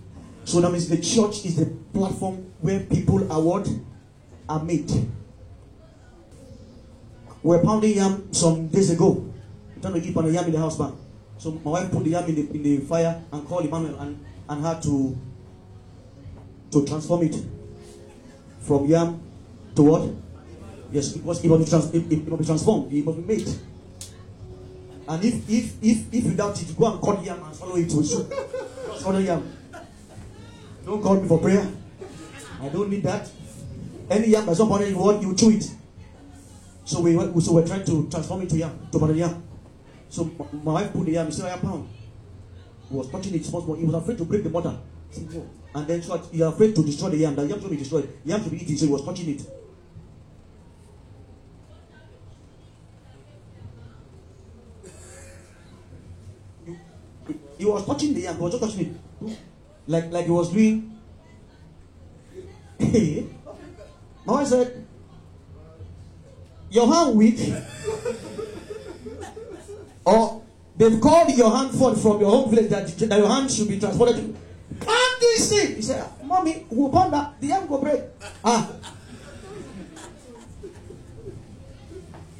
So that means the church is the platform where people are what? Are made. We were pounding yam some days ago. Trying to keep on a yam in the house back. So my wife put the yam in the, in the fire and called Emmanuel and, and had to to transform it from yam to what? Yes, it was it must be, trans, it, it must be transformed, it must be made. And if if if if you doubt it, go and cut yam and swallow it with. Swallow yam. Don't call me for prayer. I don't need that. Any yam that somebody you want, you chew it. So we so we're trying to transform it to yam, to pounded yam. So my wife put the yam, still a pound. He was touching it small, small. He was afraid to break the butter. And then so was afraid to destroy the yam. The yam should be destroyed. The yam should be eaten, so he was touching it. He was touching the yam, he was just touching it. Like like he was doing. my wife said, your hand weak, or they've called your hand forth from your home village that, that your hand should be transported to. Plant this thing. He said, Mommy, who pound that? The hand go break. Ah.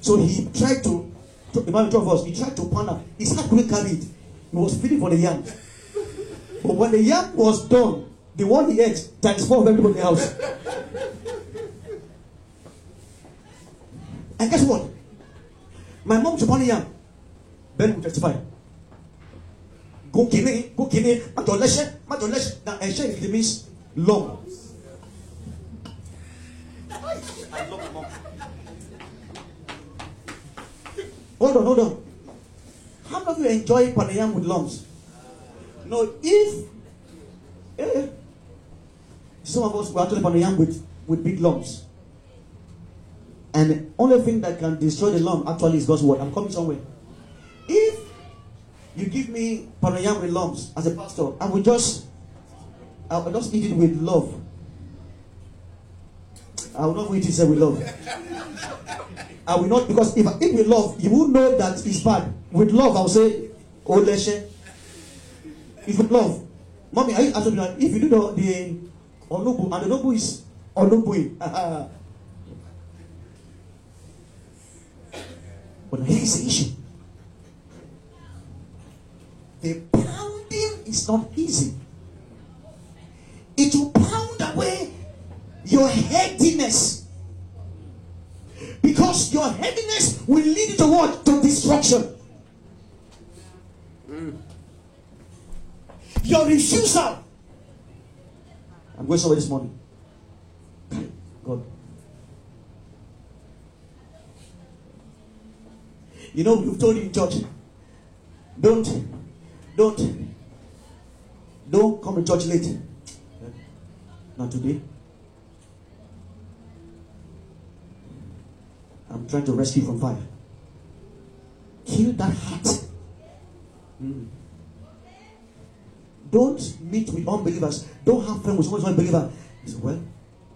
So he tried to, the man of us, he tried to pound out. His hand couldn't carry it. He was feeding for the yam. But when the yam was done, the one he ate times everybody house. And guess what? My mom the yam. Ben will testify. Go kini, go kini, madoleshe, madoleshe. Now, eshe it means long. I love mom. Hold on, hold on. How many of you enjoy panayam with lumps? No, if eh, some of us were actually panayam with, with big lumps. And the only thing that can destroy the lump actually is God's word. I'm coming somewhere. If you give me panayam with lumps as a pastor, I will just I will just eat it with love. I will not eat it with love. I will not because if if with love, you will know that it's bad. With love, I will say, Oh leshe. If with love, mommy, are you actually if you do the the onubu and the onubu is onubu. but here's the issue. The pounding is not easy. It will pound away your headiness. Because your heaviness will lead to what? To destruction. Your refusal. I'm going somewhere this morning. God. You know, we've told you in church, don't, don't, don't come to church late. Not today. I'm trying to rescue from fire. Kill that heart. Mm. Don't meet with unbelievers. Don't have friends with someone who's unbeliever. He said, well,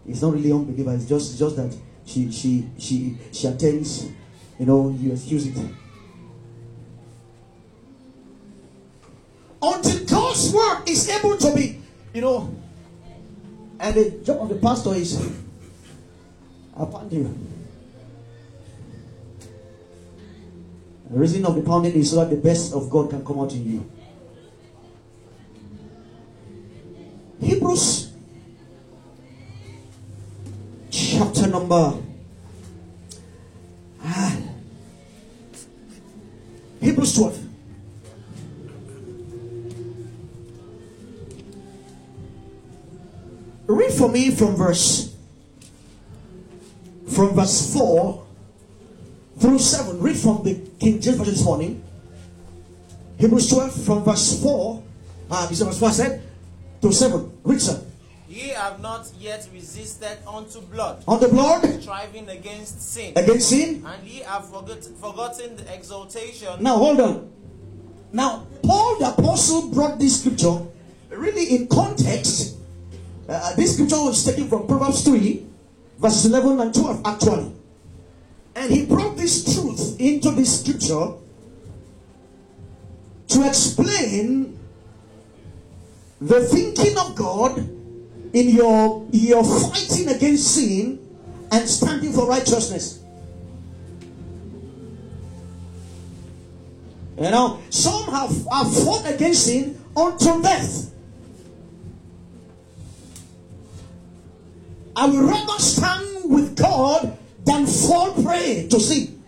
it's not really unbeliever. It's just, just that she, she, she, she attends. You know, you excuse it. Until God's word is able to be, you know, and the job of the pastor is upon you. The reason of the pounding is so that the best of God can come out in you. Hebrews chapter number ah, Hebrews 12. Read for me from verse from verse 4 through 7. Read from the King James Version this morning. Hebrews 12 from verse 4. Uh, this is verse 4 I said to 7. Read, sir. Ye have not yet resisted unto blood, On the blood striving against sin. against sin. And ye have forgot, forgotten the exaltation. Now hold on. Now Paul the apostle brought this scripture really in context. Uh, this scripture was taken from Proverbs 3, verses 11 and 12, actually. And he brought this truth into this scripture to explain the thinking of God in your, your fighting against sin and standing for righteousness. You know, some have, have fought against sin unto death. I would rather stand with God than fall prey to sin.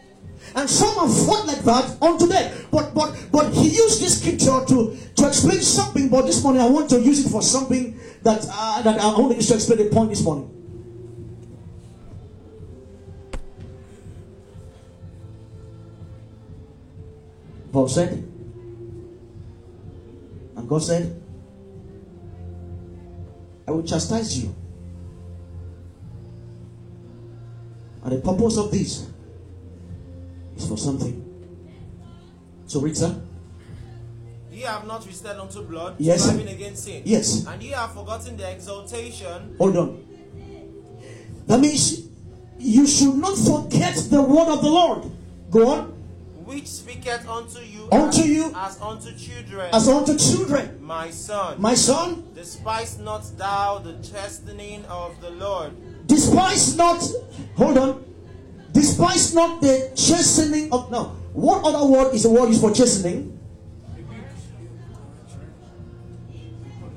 And some have fought like that unto death. But but but he used this scripture to, to explain something. But this morning I want to use it for something that uh, that I want to use explain the point this morning. Paul said, and God said, I will chastise you. And the purpose of this is for something. So, read. Ye have not resisted unto blood, Yes, striving against sin. Yes. And ye have forgotten the exaltation Hold on. That means you should not forget the word of the Lord. Go on. which speaketh unto you Unto as, you as unto children. As unto children. my son, My son, despise not thou the chastening of the Lord, despise not, hold on, despise not the chastening of, now, what other word is the word used for chastening?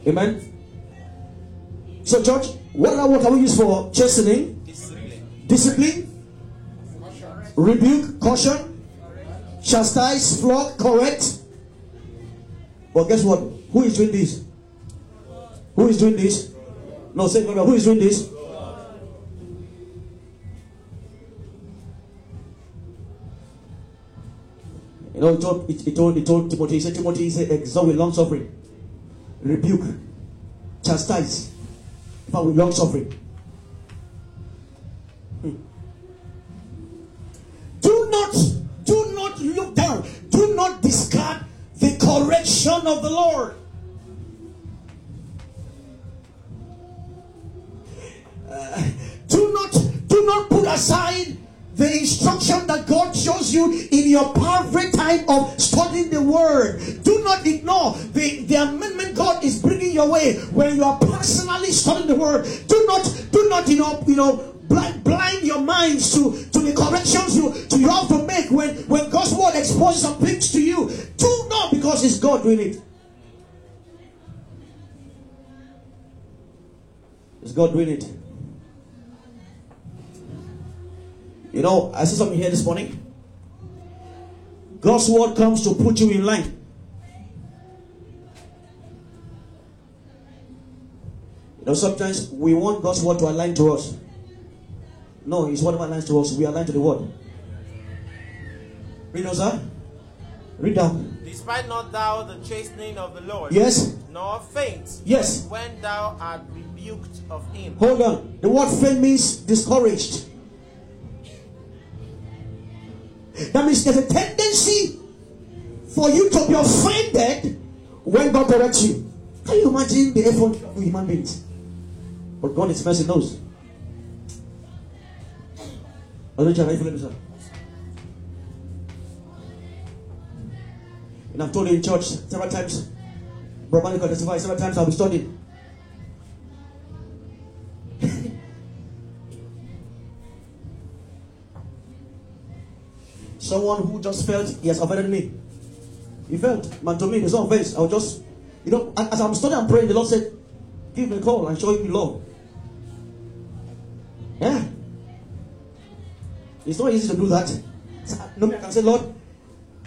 Amen. So, church, what other word can we use for chastening? discipline, Discipline, rebuke, caution, chastise, flog, correct. But guess what? Who is doing this? Who is doing this? No, say who is doing this? You know, he told, he told, he told Timothy, he said, Timothy, he said, exalt with long suffering, rebuke, chastise, but with long suffering. Hmm. Do not, do not look down, do not discard the correction of the Lord. Uh, do not, do not put aside the instruction that God shows you in your perfect time of studying the word. Do not ignore the, the amendment God is bringing your way when you are personally studying the word. Do not, do not, you know, you know, blind, blind your minds to, to the corrections you, to you have to make when, when God's word exposes some things to you. Do not because it's God doing it. It's God doing it. You know, I see something here this morning. God's word comes to put you in line. You know, sometimes we want God's word to align to us. No, His word aligns to us. We align to the word. Read on, sir. Read down. despite not thou the chastening of the Lord, Yes. nor faint Yes. when thou art rebuked of him. Hold on. The word faint means discouraged. That means there's a tendency for you to be offended when God corrects you. Can you imagine the effort of human beings? But God is mercy knows. And I've told you in church several times, testified several times I'll be studying. Someone who just felt he has offended me. He felt, man, to me, there's no offense. I'll just, you know, as I'm studying and praying, the Lord said, Give me a call and show me love. Yeah. It's not easy to do that. So, no man can say, Lord,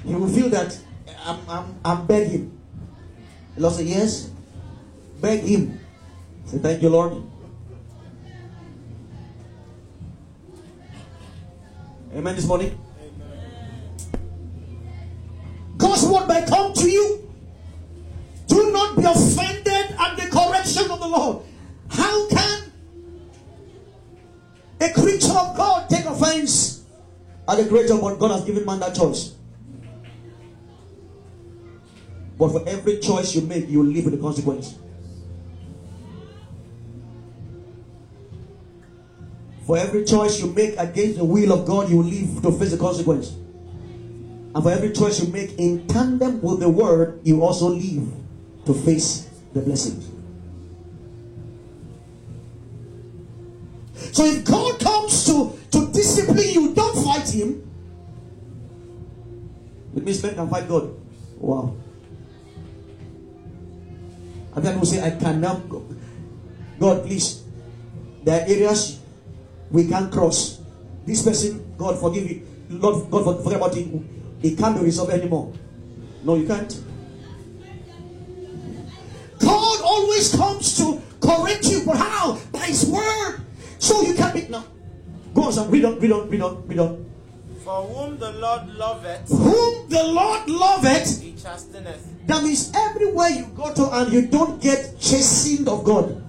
you will feel that I'm, I'm, I'm begging. The Lord said, Yes, beg Him. Say, Thank you, Lord. Amen this morning. Word may come to you. Do not be offended at the correction of the Lord. How can a creature of God take offense at the creator but God has given man that choice? But for every choice you make, you will live with the consequence. For every choice you make against the will of God, you will live to face the consequence. And for every choice you make in tandem with the word, you also live to face the blessings. So if God comes to, to discipline you, don't fight him. It means men can fight God. Wow. And then we say, I cannot go. God, please. There are areas we can't cross. This person, God forgive you. Lord, God forget about it. It can't be resolved anymore. No, you can't. God always comes to correct you, but how? By His word. So you can't be now. Go on, son. Read on, read on, read on, read on. For whom the Lord loveth, Whom the Lord loveth. he chasteneth. That means everywhere you go to and you don't get chastened of God,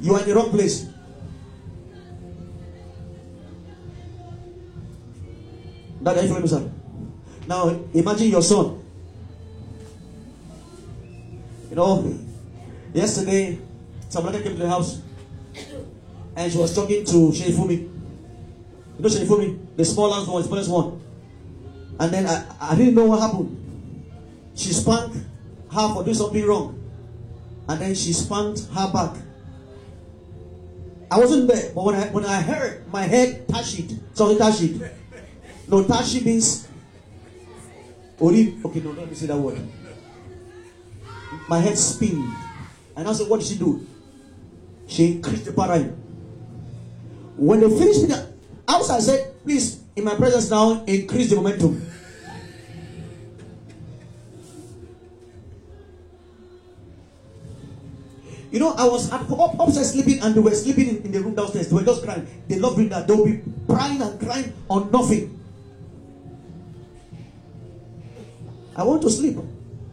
you are in the wrong place. That following me, sir? Now imagine your son. You know, yesterday, lady came to the house and she was talking to Shefumi. You know, she informed me the smallest one, the smallest one. And then I, I didn't know what happened. She spanked her for doing something wrong. And then she spanked her back. I wasn't there, but when I when I heard my head something touch it. No, it means Okay, no, let me say that word. My head spin. And I said, what did she do? She increased the paradigm. When they finished with the outside, I said, please, in my presence now, increase the momentum. You know, I was up, up, upstairs sleeping and they were sleeping in, in the room downstairs. They were just crying. They love doing that. They'll be crying and crying on nothing. I want to sleep.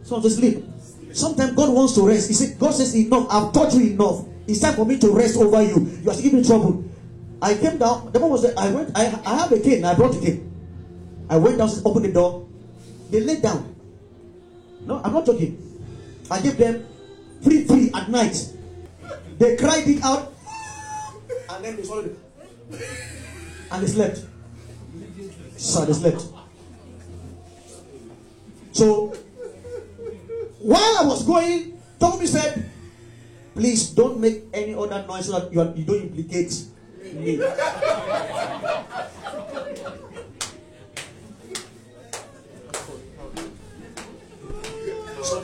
So I want to sleep. Sometimes God wants to rest. He said, God says, Enough, I've taught you enough. It's time for me to rest over you. You are still giving trouble. I came down, the one was there. I went, I, I have a cane, I brought a cane. I went downstairs, opened the door. They laid down. No, I'm not joking. I gave them free free at night. They cried it out, and then they swallowed it. And they slept. So they slept. So while I was going, Tommy said, Please don't make any other noise so that you, are, you don't implicate me.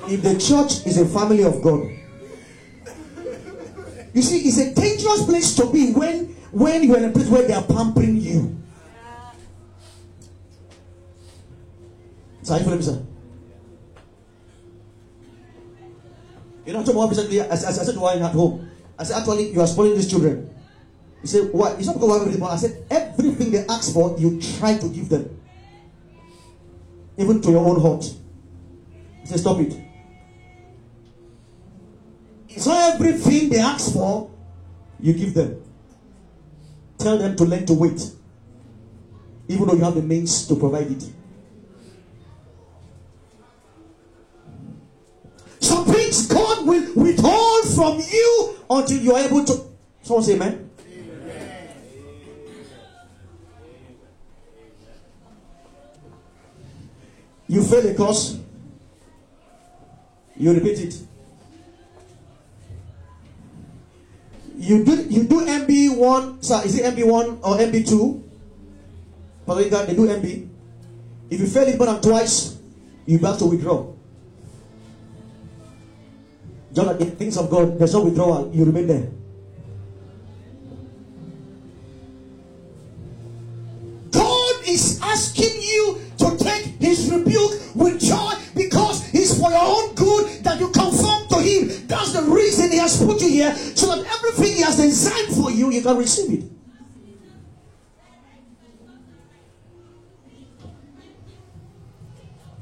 If the church is a family of God, you see, it's a dangerous place to be when when you're in a place where they are pampering you. So are me, sir? You know, I told my recently, I, I, I said to her at home, I said, actually, you are spoiling these children. He said, why? It's not because everything, but I said, everything they ask for, you try to give them. Even to your own heart. He said, stop it. It's not everything they ask for, you give them. Tell them to learn to wait. Even though you have the means to provide it. Some things God will withhold from you until you are able to. Someone say amen. You fail a course, you repeat it. You do you do MB one, sir. Is it MB one or MB two? But they do MB. If you fail it more than twice, you have to withdraw. Just like in things of God, there's no withdrawal, you remain there. God is asking you to take his rebuke with joy because it's for your own good that you conform to him. That's the reason he has put you here so that everything he has designed for you, you can receive it.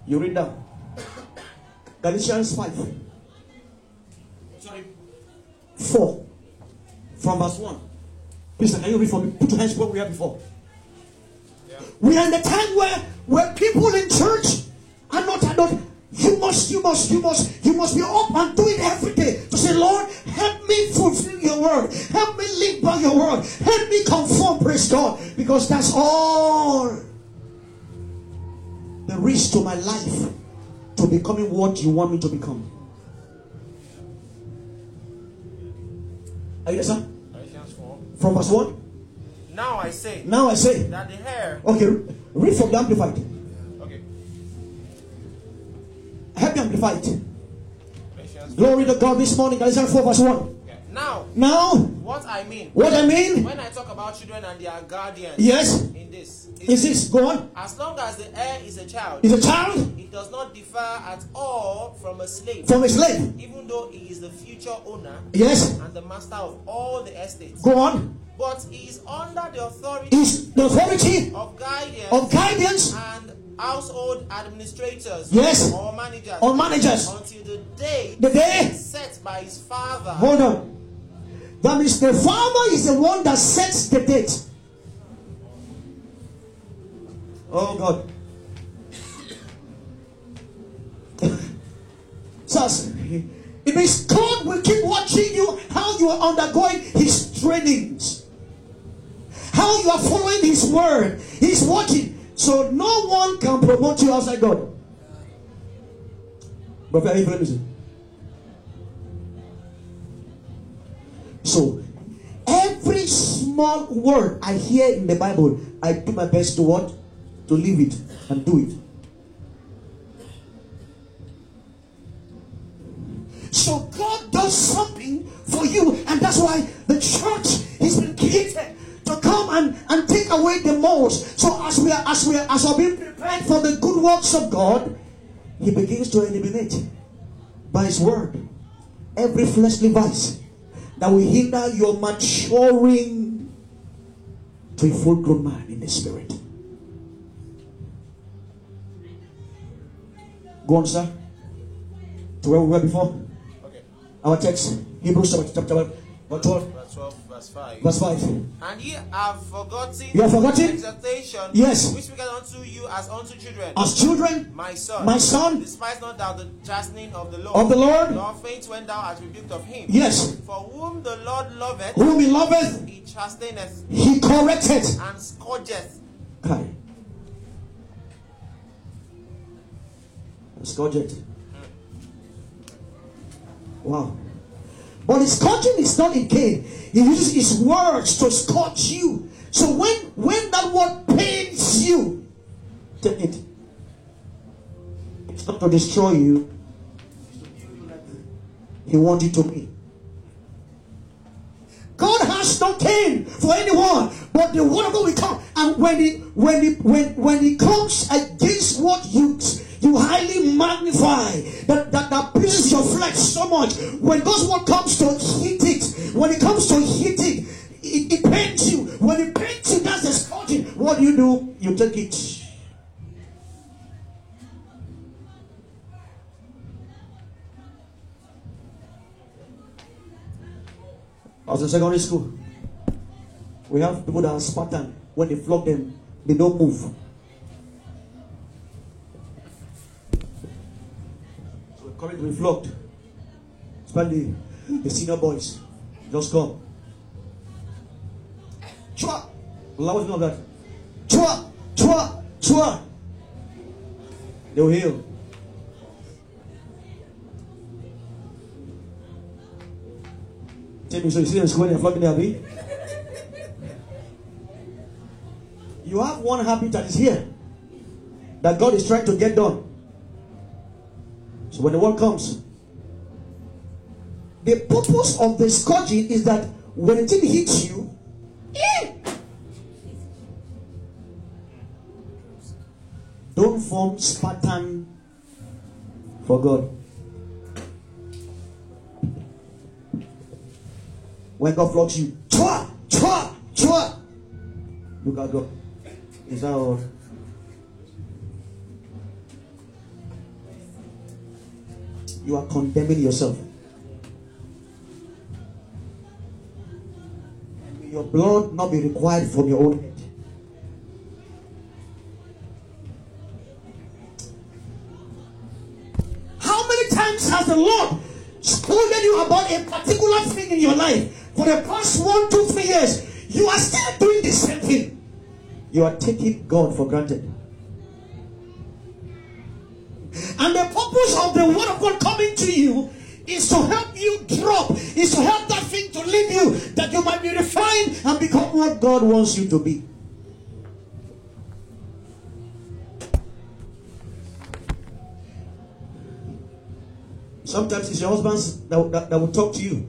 You read down. Galatians 5. Sorry. 4. From verse 1. Please, can you read for me? Put your hands where we are before. We are in the time where where people in church are not are not. You must, you must, you must, you must be up and do it every day to say, Lord, help me fulfill your word, help me live by your word, help me conform, praise God, because that's all the risk to my life to becoming what you want me to become. Are you there, sir? Galatians 4. From verse 1? Now I say Now I say, that the heir. okay, read from the Amplified. Okay. Help me amplify it. Glory to God this morning, Galatians 4 verse 1. Okay. Now, Now, what I mean what I mean, when I talk about children and their guardians yes, in this is this, go on, as long as the heir is a child, is a child does not differ at all from a slave, from a slave. even though he is the future owner Yes, and the master of all the estates. go on, But he is under the authority is the authority of guardians of guidance and household administrators Yes. or managers or managers. until the day The day, set by his father. hold on. That means the farmer is the one that sets the date. Oh God. Sas, it means God will keep watching you how you are undergoing his trainings. How you are following His word. He's watching. So no one can promote you outside God. Are you? So every small word I hear in the Bible, I do my best to what? To live it and do it. So God does something for you, and that's why the church has been created to come and, and take away the most. So as we are as we are as we are being prepared for the good works of God, He begins to eliminate by His word every fleshly vice that will hinder your maturing to a full grown man in the spirit. Go on, sir. To where we were before. Our text, Hebrews chapter, chapter 12, Verse 12, verse 5. verse 5. And ye have forgotten You have forgotten? the exhortation Yes. which began unto you as unto children. As children my son, My son. despise not thou the chastening of the Lord, of the Lord, nor faint when thou art rebuked of him. yes, For whom the Lord loveth, whom he loveth, he chasteneth he correcteth. and scourgeth. Kai. Scourge it. Wow. But his scourging is not in vain. He uses his words to scorch you. So when when that word pains you, take it. It's not to destroy you. He wants you to be. God has no pain for anyone, but the word of God will come. And when it when it when when it comes against what you you highly magnify that that, that your flesh so much. When God's word comes to hit it, when it comes to hit it, it, it pains you. When it pains you, that's the scourging. What do you do? You take it. Was in secondary school. We have people that are Spartan. When they flog them, they don't move. So we're coming to be flogged. Especially the senior boys. Just come. Chua! Well, was of that. Chua! Chua! Chua! They will heal. Tell me, so you see them when they're flogging their bee? You have one habit that is here that God is trying to get done. When the word comes, the purpose of the scourging is that when it hits you, eh, don't form Spartan for God. When God flogs you, chua, chua, chua. Look at God. Is that all? You are condemning yourself. And May your blood not be required from your own head. How many times has the Lord scolded you about a particular thing in your life for the past one, two, three years? You are still doing the same thing. You are taking God for granted. Purpose of the word of God coming to you is to help you drop, is to help that thing to leave you, that you might be refined and become what God wants you to be. Sometimes it's your husbands that, that, that will talk to you.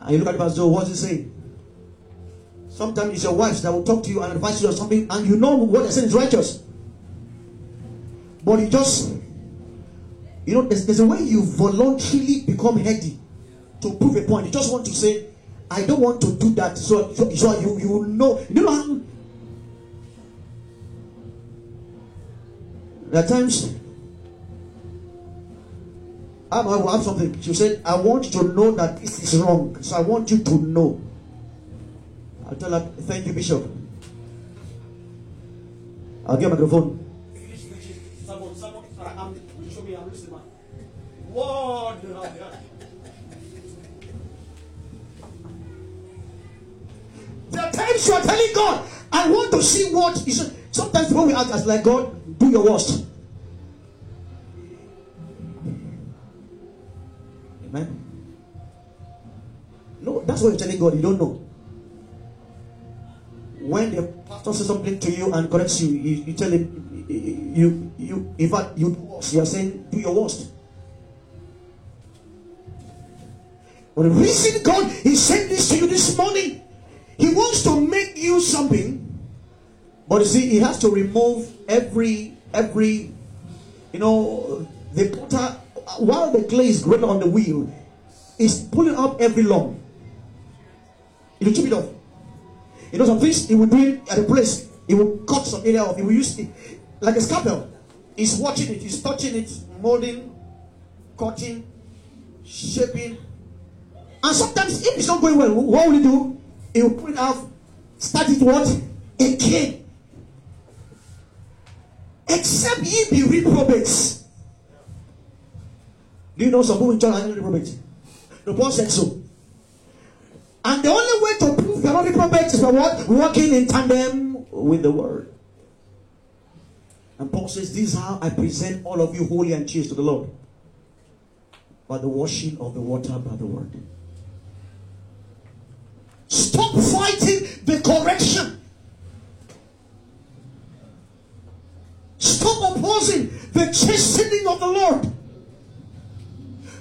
And you look at the pastor, what's he saying? Sometimes it's your wives that will talk to you and advise you on something, and you know what they're saying is righteous. But you just, you know, there's, there's a way you voluntarily become heady to prove a point. You just want to say, I don't want to do that, so, so, so you, you know. You know how, there are times I will have something. She said, I want you to know that this is wrong. So I want you to know. I'll tell her, thank you, Bishop. I'll get a microphone. I'm, show me, I'm listening. Word. times you are telling God, I want to see what should. Sometimes when we ask as like God, do your worst. Amen. No, that's what you're telling God. You don't know. When the pastor says something to you and corrects you, you, you tell him, you, you, in fact, you, you are saying, do your worst. But the reason God is saying this to you this morning, He wants to make you something. But you see, He has to remove every, every, you know, the potter, while the clay is growing on the wheel, is pulling up every lump. He will chip it off. You know, some things he will do it at a place. He will cut some area off. He will use it like a scalpel. He's watching it. He's touching it, molding, cutting, shaping. And sometimes, if it's not going well, what will he do? He will put it out, start it what? Again. Except ye be reprobates. Do you know some people in church are reprobates? The Paul said so. And the only way to prove you're not reprobate is by what? Working in tandem with the word. And Paul says, This is how I present all of you holy and chaste to the Lord. By the washing of the water by the word. Stop fighting the correction. Stop opposing the chastening of the Lord.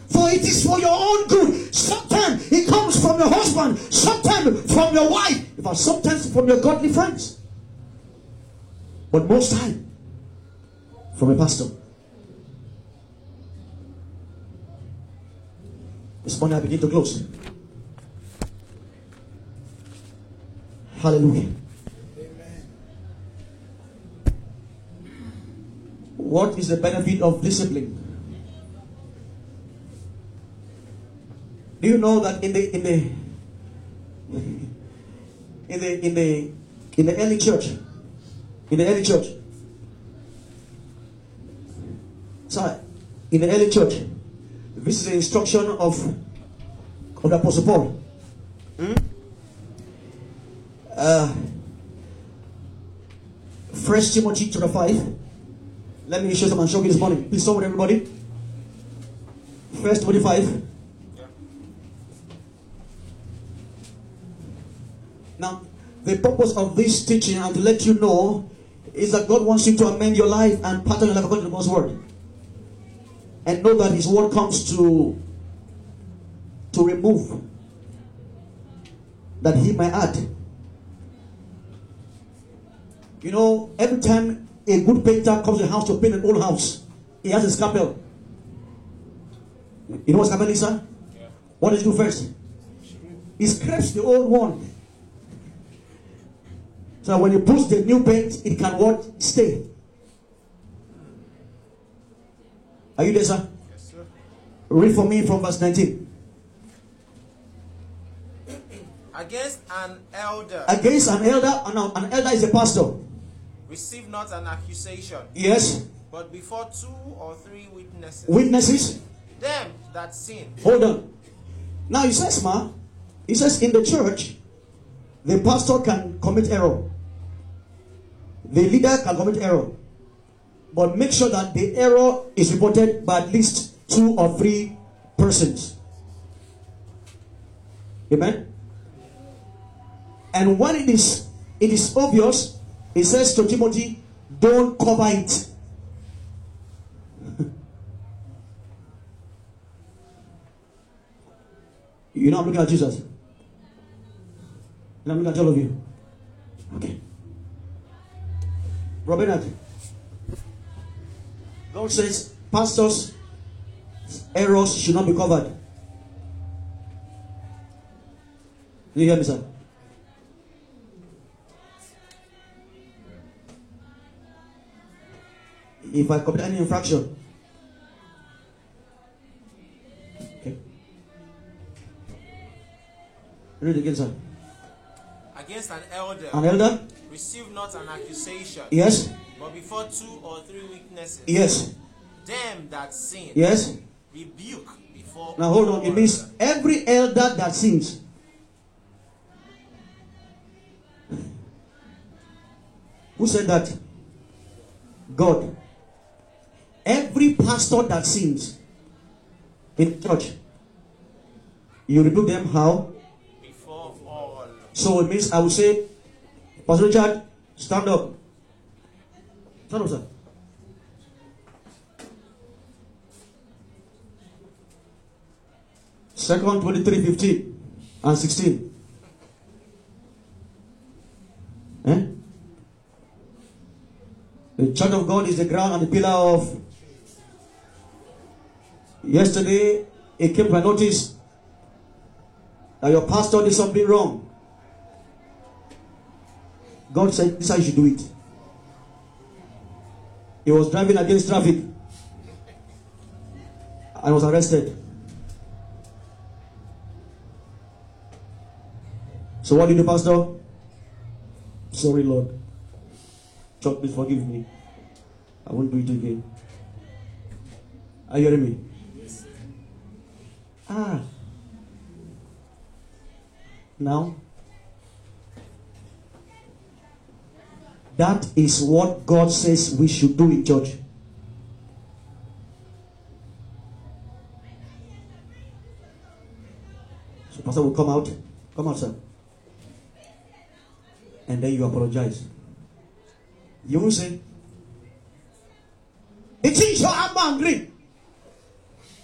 For it is for your own good. Sometimes it comes from your husband, sometimes from your wife, but sometimes from your godly friends. But most time from a pastor. This morning I begin to close. Hallelujah. Amen. What is the benefit of discipline? Do you know that in the in the in the in the in the early church, in the early church, sorry, in the early church, this is the instruction of of the apostle Paul. Hmm? Uh, First Timothy chapter five. Let me show some and show you this morning. Please stop with everybody. First Timothy five. Now, the purpose of this teaching and to let you know is that God wants you to amend your life and pattern your life according to God's word. And know that His word comes to to remove that He may add. You know, every time a good painter comes to a house to paint an old house, he has a scalpel. You know what scalpel is, sir? Yeah. What does he do first? He scrapes the old one so when you push the new paint, it can what? Stay. Are you there, sir? Yes, sir. Read for me from verse 19. Against an elder, Against an elder, no, an elder is a pastor. receive not an accusation, Yes. but before two or three witnesses. Witnesses. them that sin. Hold on. Now he says, ma, he says in the church, the pastor can commit error. The leader can commit error. But make sure that the error is reported by at least two or three persons. Amen. And when it is it is obvious, he says to Timothy, don't cover it. You know, I'm looking at Jesus. And I'm looking at all of you. Okay. Robert, God says pastors' errors should not be covered. Do you hear me, sir? If I commit any infraction, okay. Read it again, sir. Against an elder, An elder? receive not an accusation, Yes. But before two or three witnesses. Yes. Them that sin, Yes. rebuke before. Now hold on. It means every elder that sins. Who said that? God. Every pastor that sins in church, you rebuke them how? Before all. So it means I will say, Pastor Richard, stand up. Up, sir. Second 23, 15 and 16. Eh? The church of God is the ground and the pillar of. Yesterday, it came my notice that your pastor did something wrong. God said, This is how you should do it. He was driving against traffic and was arrested. So, what did the pastor? Sorry, Lord. Church, please forgive me. I won't do it again. Are you hearing me? Ah. Now, that is what God says we should do in church. So, pastor will come out. Come out, sir. And then you apologize. You will say, The things you are angry.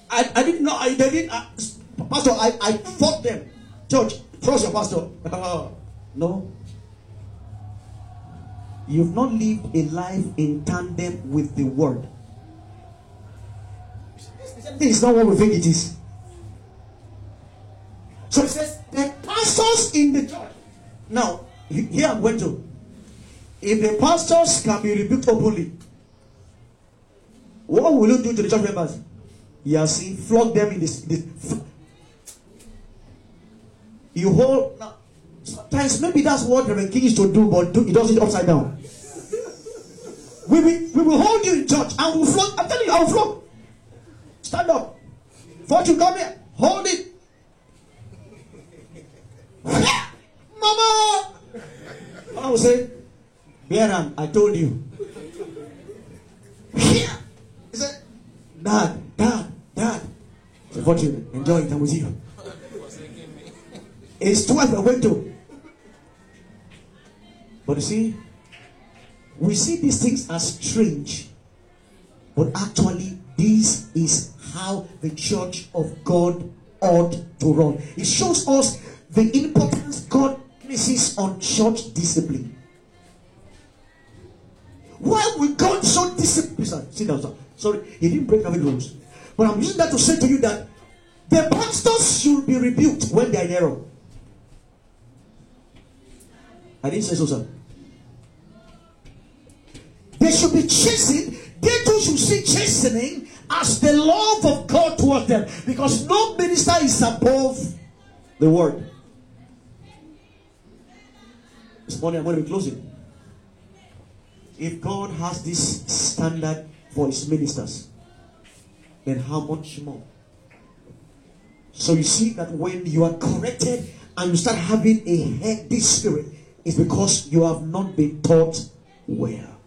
I, I didn't know. I they didn't. Uh, pastor, I, I fought them. Church, trust your pastor. no. You've not lived a life in tandem with the word. This is not what we think it is. So it says the pastors in the church. Now, here I'm going to. If the pastors can be rebuked openly, what will you do to the church members? You see, flog them in this. this you hold. Now, sometimes maybe that's what Reverend King is to do, but do, he does it upside down. We will, we will hold you in church and we'll flog. I'm telling you, I will flog. Stand up. Fortune, come here. Hold it. Mama! I will say, Beran, I told you. He said, Dad, Dad, Dad. Said, Fortune, enjoy it. I'm with you. It's 12 I went to. But you see, we see these things as strange. But actually, this is how the church of God ought to run. It shows us the importance God places on church discipline. Why we God so disciplined? Sir, Sit down, sir. Sorry, he didn't break traffic rules. But I'm using that to say to you that the pastors should be rebuked when they are in error. I didn't say so, sir. They should be chastened. They too should see chastening as the love of God towards them. Because no minister is above the word. This morning I'm going to be closing. If God has this standard for his ministers, then how much more? So you see that when you are corrected and you start having a heady spirit, it's because you have not been taught well.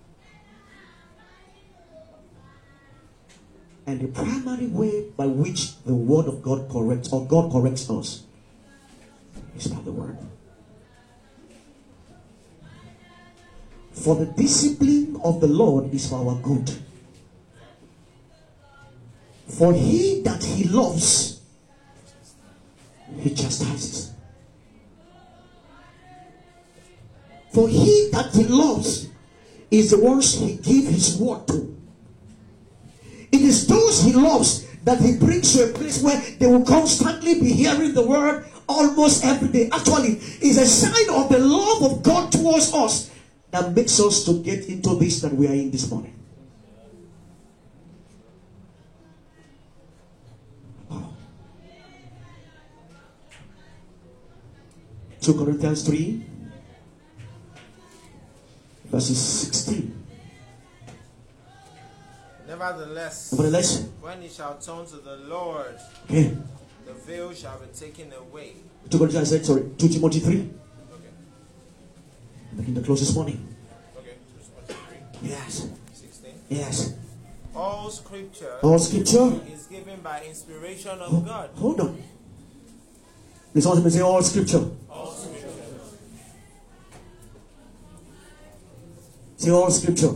And the primary way by which the word of God corrects or God corrects us is by the word. For the discipline of the Lord is for our good. For he that he loves, he chastises. For he that he loves is the ones he give his word to. It is those he loves that he brings to a place where they will constantly be hearing the word almost every day. Actually, it's a sign of the love of God towards us that makes us to get into this that we are in this morning. Wow. 2 Corinthians 3 verses 16. Nevertheless, Nevertheless, when he shall turn to the Lord, okay, the veil shall be taken away. 2 Corinthians, I said, sorry, 2 Timothy 3, Okay. making the close this morning. Okay. Yes. 16. Yes. All scripture All scripture. is given by inspiration of Ho- God. Hold on. This one say all scripture. All scripture. Say all scripture.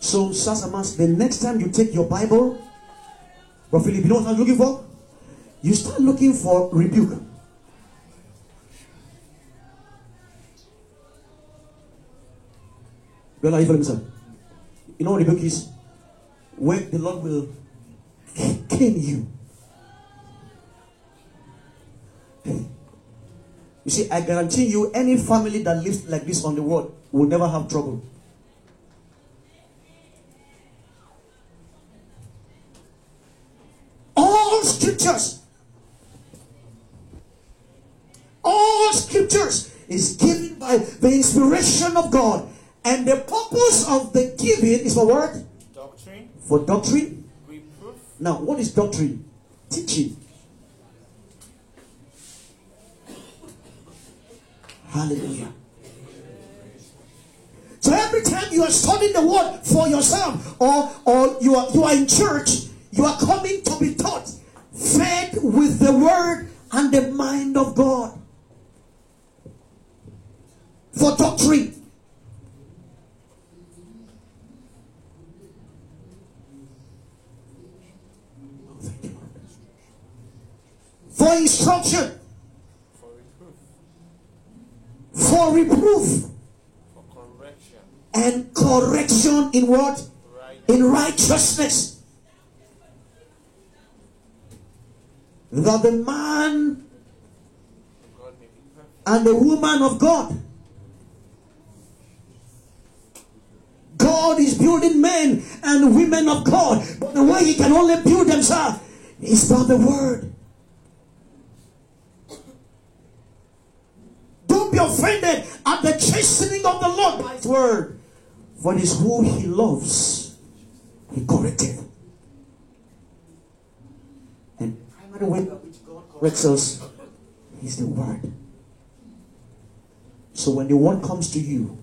So, Sasamas, the next time you take your Bible, Brother Philip, you know what I'm looking for? You start looking for rebuke. Well, are you following me? You know what rebuke is? When the Lord will cane you. You see, I guarantee you, any family that lives like this on the world will never have trouble. all scriptures all scriptures is given by the inspiration of god. And the purpose of the giving is for what? Doctrine, for doctrine? Reproof, now what is doctrine? Teaching hallelujah. So every time you are studying the word for yourself or or you are you are in church you are coming to be taught fed with the word and the mind of god. For doctrine. For instruction for reproof for correction, and correction in what right, in righteousness that the man God may be perfect. and the woman of God. God is building men and women of God, but the way He can only build themselves is by the word. Don't be offended at the chastening of the Lord by His word, for it is who He loves. He corrected. And primary way which God corrects us is the word. So when the word comes to you,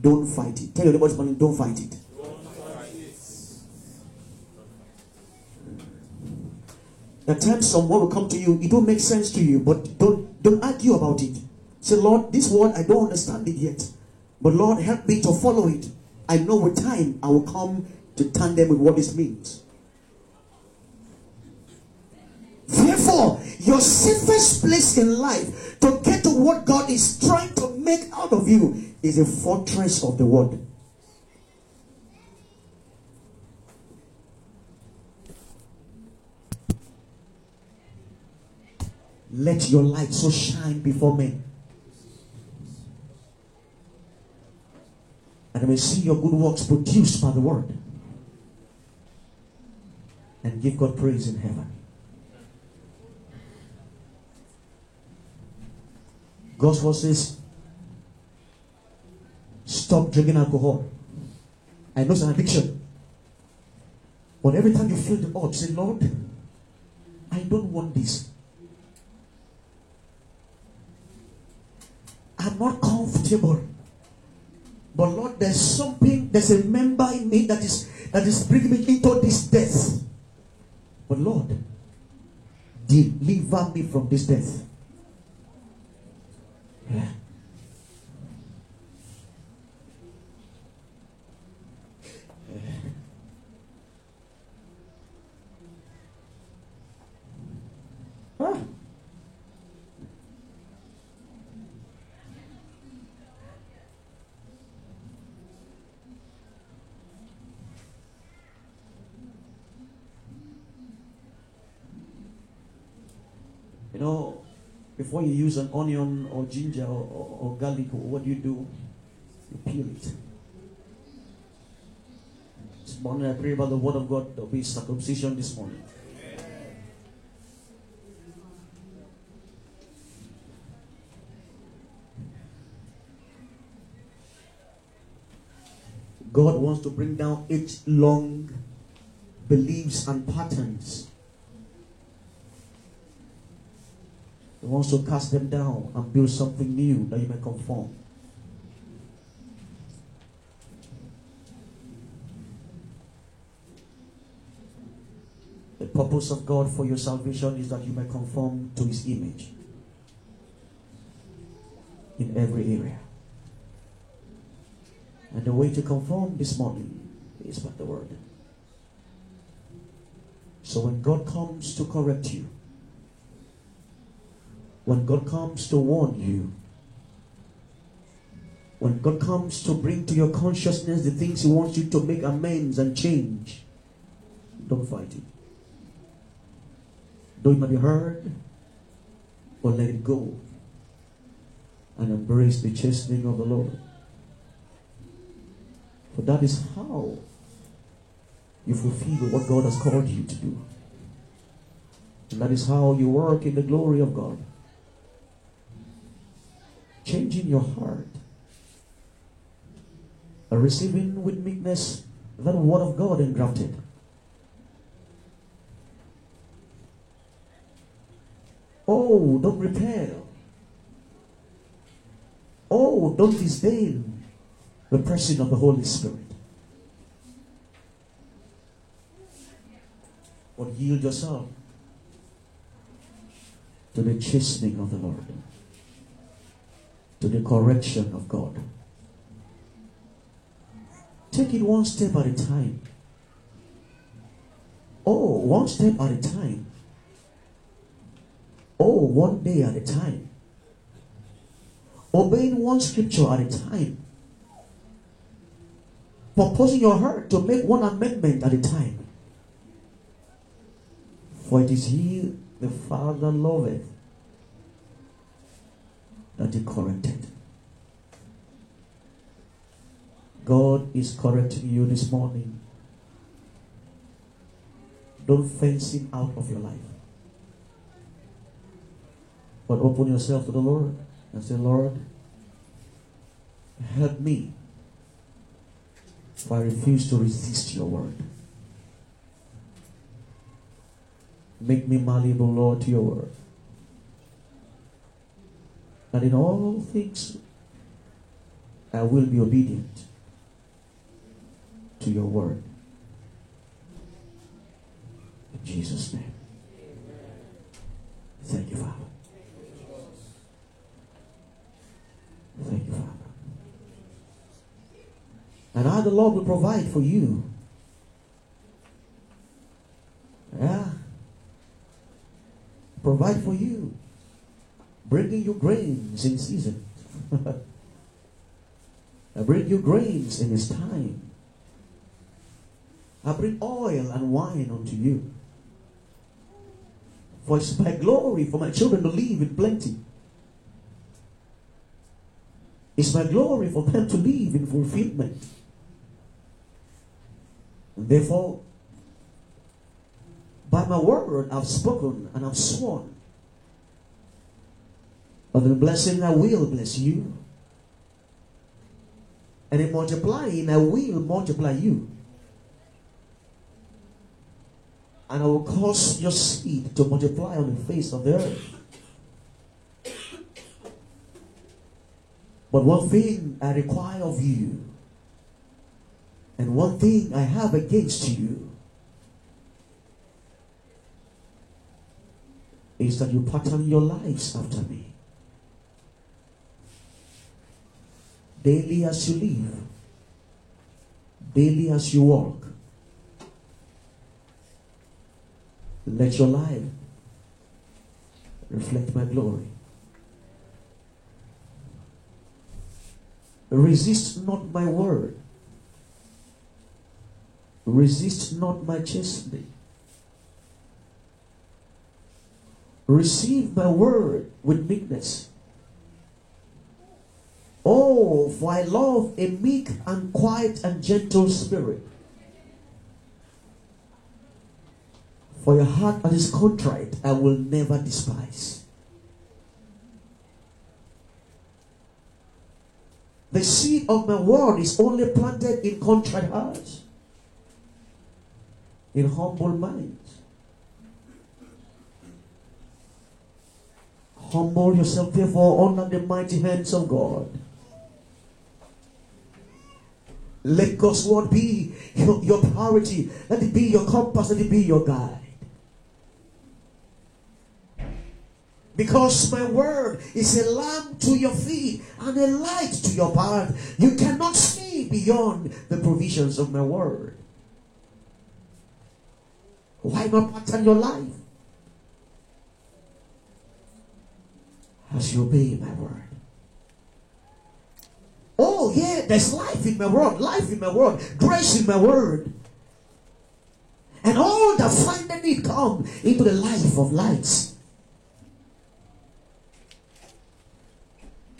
don't fight it. Tell your neighbor this morning, don't fight it. At times some word will come to you, it don't make sense to you, but don't don't argue about it. Say, Lord, this word I don't understand it yet. But Lord, help me to follow it. I know with time I will come to tandem with what this means. Therefore, your safest place in life to get to what God is trying to make out of you is a fortress of the word. Let your light so shine before men. And may see your good works produced by the word. And give God praise in heaven. God's word says, stop drinking alcohol. I know it's an addiction. But every time you feel the urge, say, Lord, I don't want this. I'm not comfortable. But Lord, there's something, there's a member in me that is that is bringing me into this death. But Lord, deliver me from this death. Yeah. Ah. You know, before you use an onion or ginger or, or, or garlic, what do you do? You peel it. This morning I pray about the word of God. There'll be circumcision this morning. God wants to bring down age long beliefs and patterns He wants to cast them down and build something new that you may conform. The purpose of God for your salvation is that you may conform to His image in every area. And the way to conform this morning is by the Word. So when God comes to correct you, when God comes to warn you, when God comes to bring to your consciousness the things He wants you to make amends and change, don't fight it. Though it might be hard, but let it go and embrace the chastening of the Lord. For that is how you fulfill what God has called you to do. And that is how you work in the glory of God. Changing your heart. Receiving with meekness that word of God engrafted. Oh, don't repel. Oh, don't disdain the person of the Holy Spirit. But yield yourself to the chastening of the Lord, to the correction of God. Take it one step at a time. Oh, one step at a time. Oh, one day at a time. Obeying one scripture at a time. Purposing your heart to make one amendment at a time. For it is he the Father loveth that he corrected. God is correcting you this morning. Don't fence him out of your life. But open yourself to the Lord and say, Lord, help me. For I refuse to resist your word. Make me malleable, Lord, to your word. And in all things, I will be obedient to your word. In Jesus' name. Thank you, Father. Thank you, Father. And I, the Lord, will provide for you. Yeah. Provide for you. Bringing you grains in season. I bring you grains in his time. I bring oil and wine unto you. For it's my glory for my children to live in plenty. It's my glory for them to live in fulfillment. And therefore, by my word I've spoken and I've sworn. Of the blessing I will bless you. And in multiplying I will multiply you. And I will cause your seed to multiply on the face of the earth. But one thing I require of you, and one thing I have against you, is that you pattern your lives after me. Daily as you live, daily as you walk, let your life reflect my glory. Resist not my word. Resist not my chastening. Receive my word with meekness. Oh, for I love a meek and quiet and gentle spirit. For your heart that is contrite, I will never despise. The seed of my word is only planted in contrite hearts, in humble minds. Humble yourself, therefore, under the mighty hands of God. Let God's word be your, your priority. Let it be your compass. Let it be your guide. Because my word is a lamp to your feet and a light to your path. You cannot see beyond the provisions of my word. Why not pattern your life as you obey my word? Oh, yeah, there's life in my word, life in my word, grace in my word. And all that it come into the life of lights.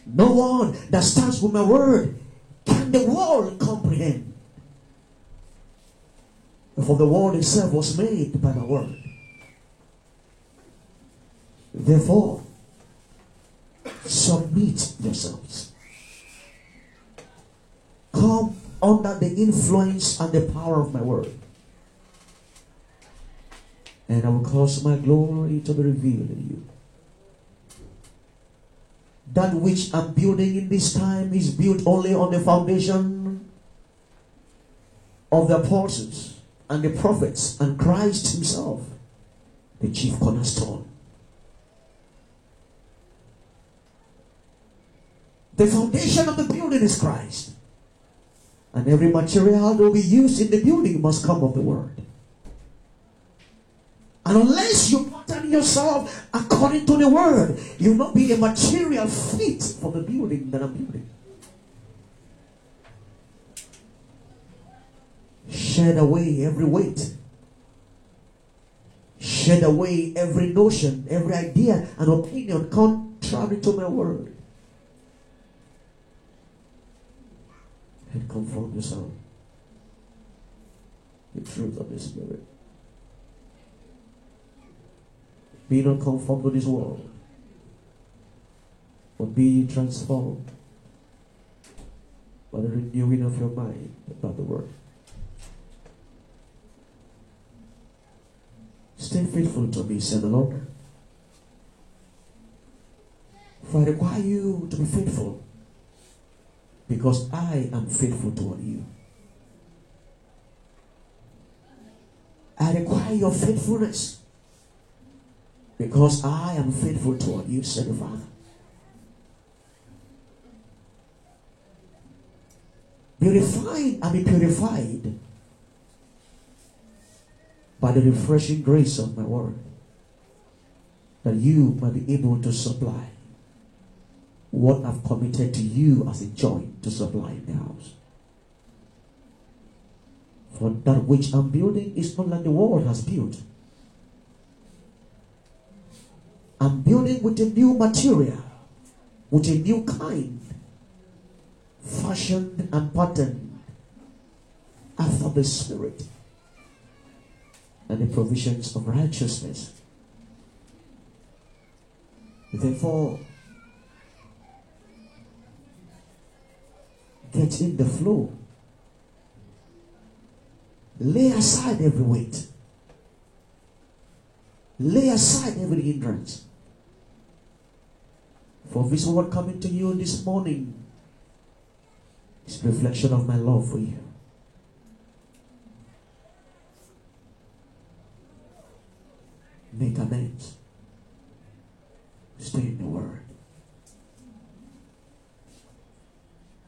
No one that stands with my word can the world comprehend. For the world itself was made by my word. Therefore, submit yourselves. Come under the influence and the power of my word. And I will cause my glory to be revealed in you. That which I'm building in this time is built only on the foundation of the apostles and the prophets and Christ Himself, the chief cornerstone. The foundation of the building is Christ. And every material that will be used in the building must come of the Word. And unless you pattern yourself according to the Word, you'll not be a material fit for the building that I'm building. Shed away every weight. Shed away every notion, every idea and opinion contrary to my word. And conform yourself. The truth of the Spirit. Be not conformed to this world, but be transformed by the renewing of your mind about the word. Stay faithful to me, said the Lord. For I require you to be faithful because I am faithful toward you. I require your faithfulness because I am faithful toward you, said the Father. Be refined and be purified by the refreshing grace of my word, that you might be able to supply what I've committed to you as a joint to supply the house. For that which I'm building is not like the world has built. I'm building with a new material, with a new kind, fashioned and patterned after the Spirit and the provisions of righteousness. Therefore, get in the flow. Lay aside every weight. Lay aside every hindrance. For this word coming to you this morning is reflection of my love for you. Make amends. Stay in the word.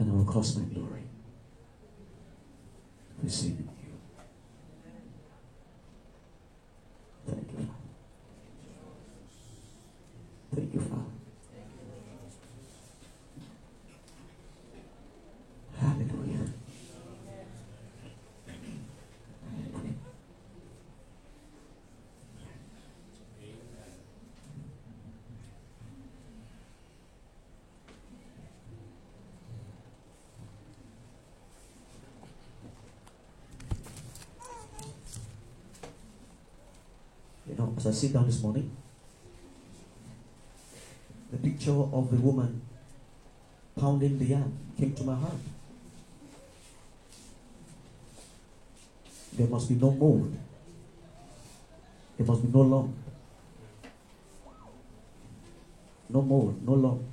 And I will cause my glory. Receive in you. Thank you, Thank you, Father. Hallelujah. You know, as I sit down this morning, the picture of the woman pounding the yam came to my heart. There must be no mold. There must be no lump. No more, no long.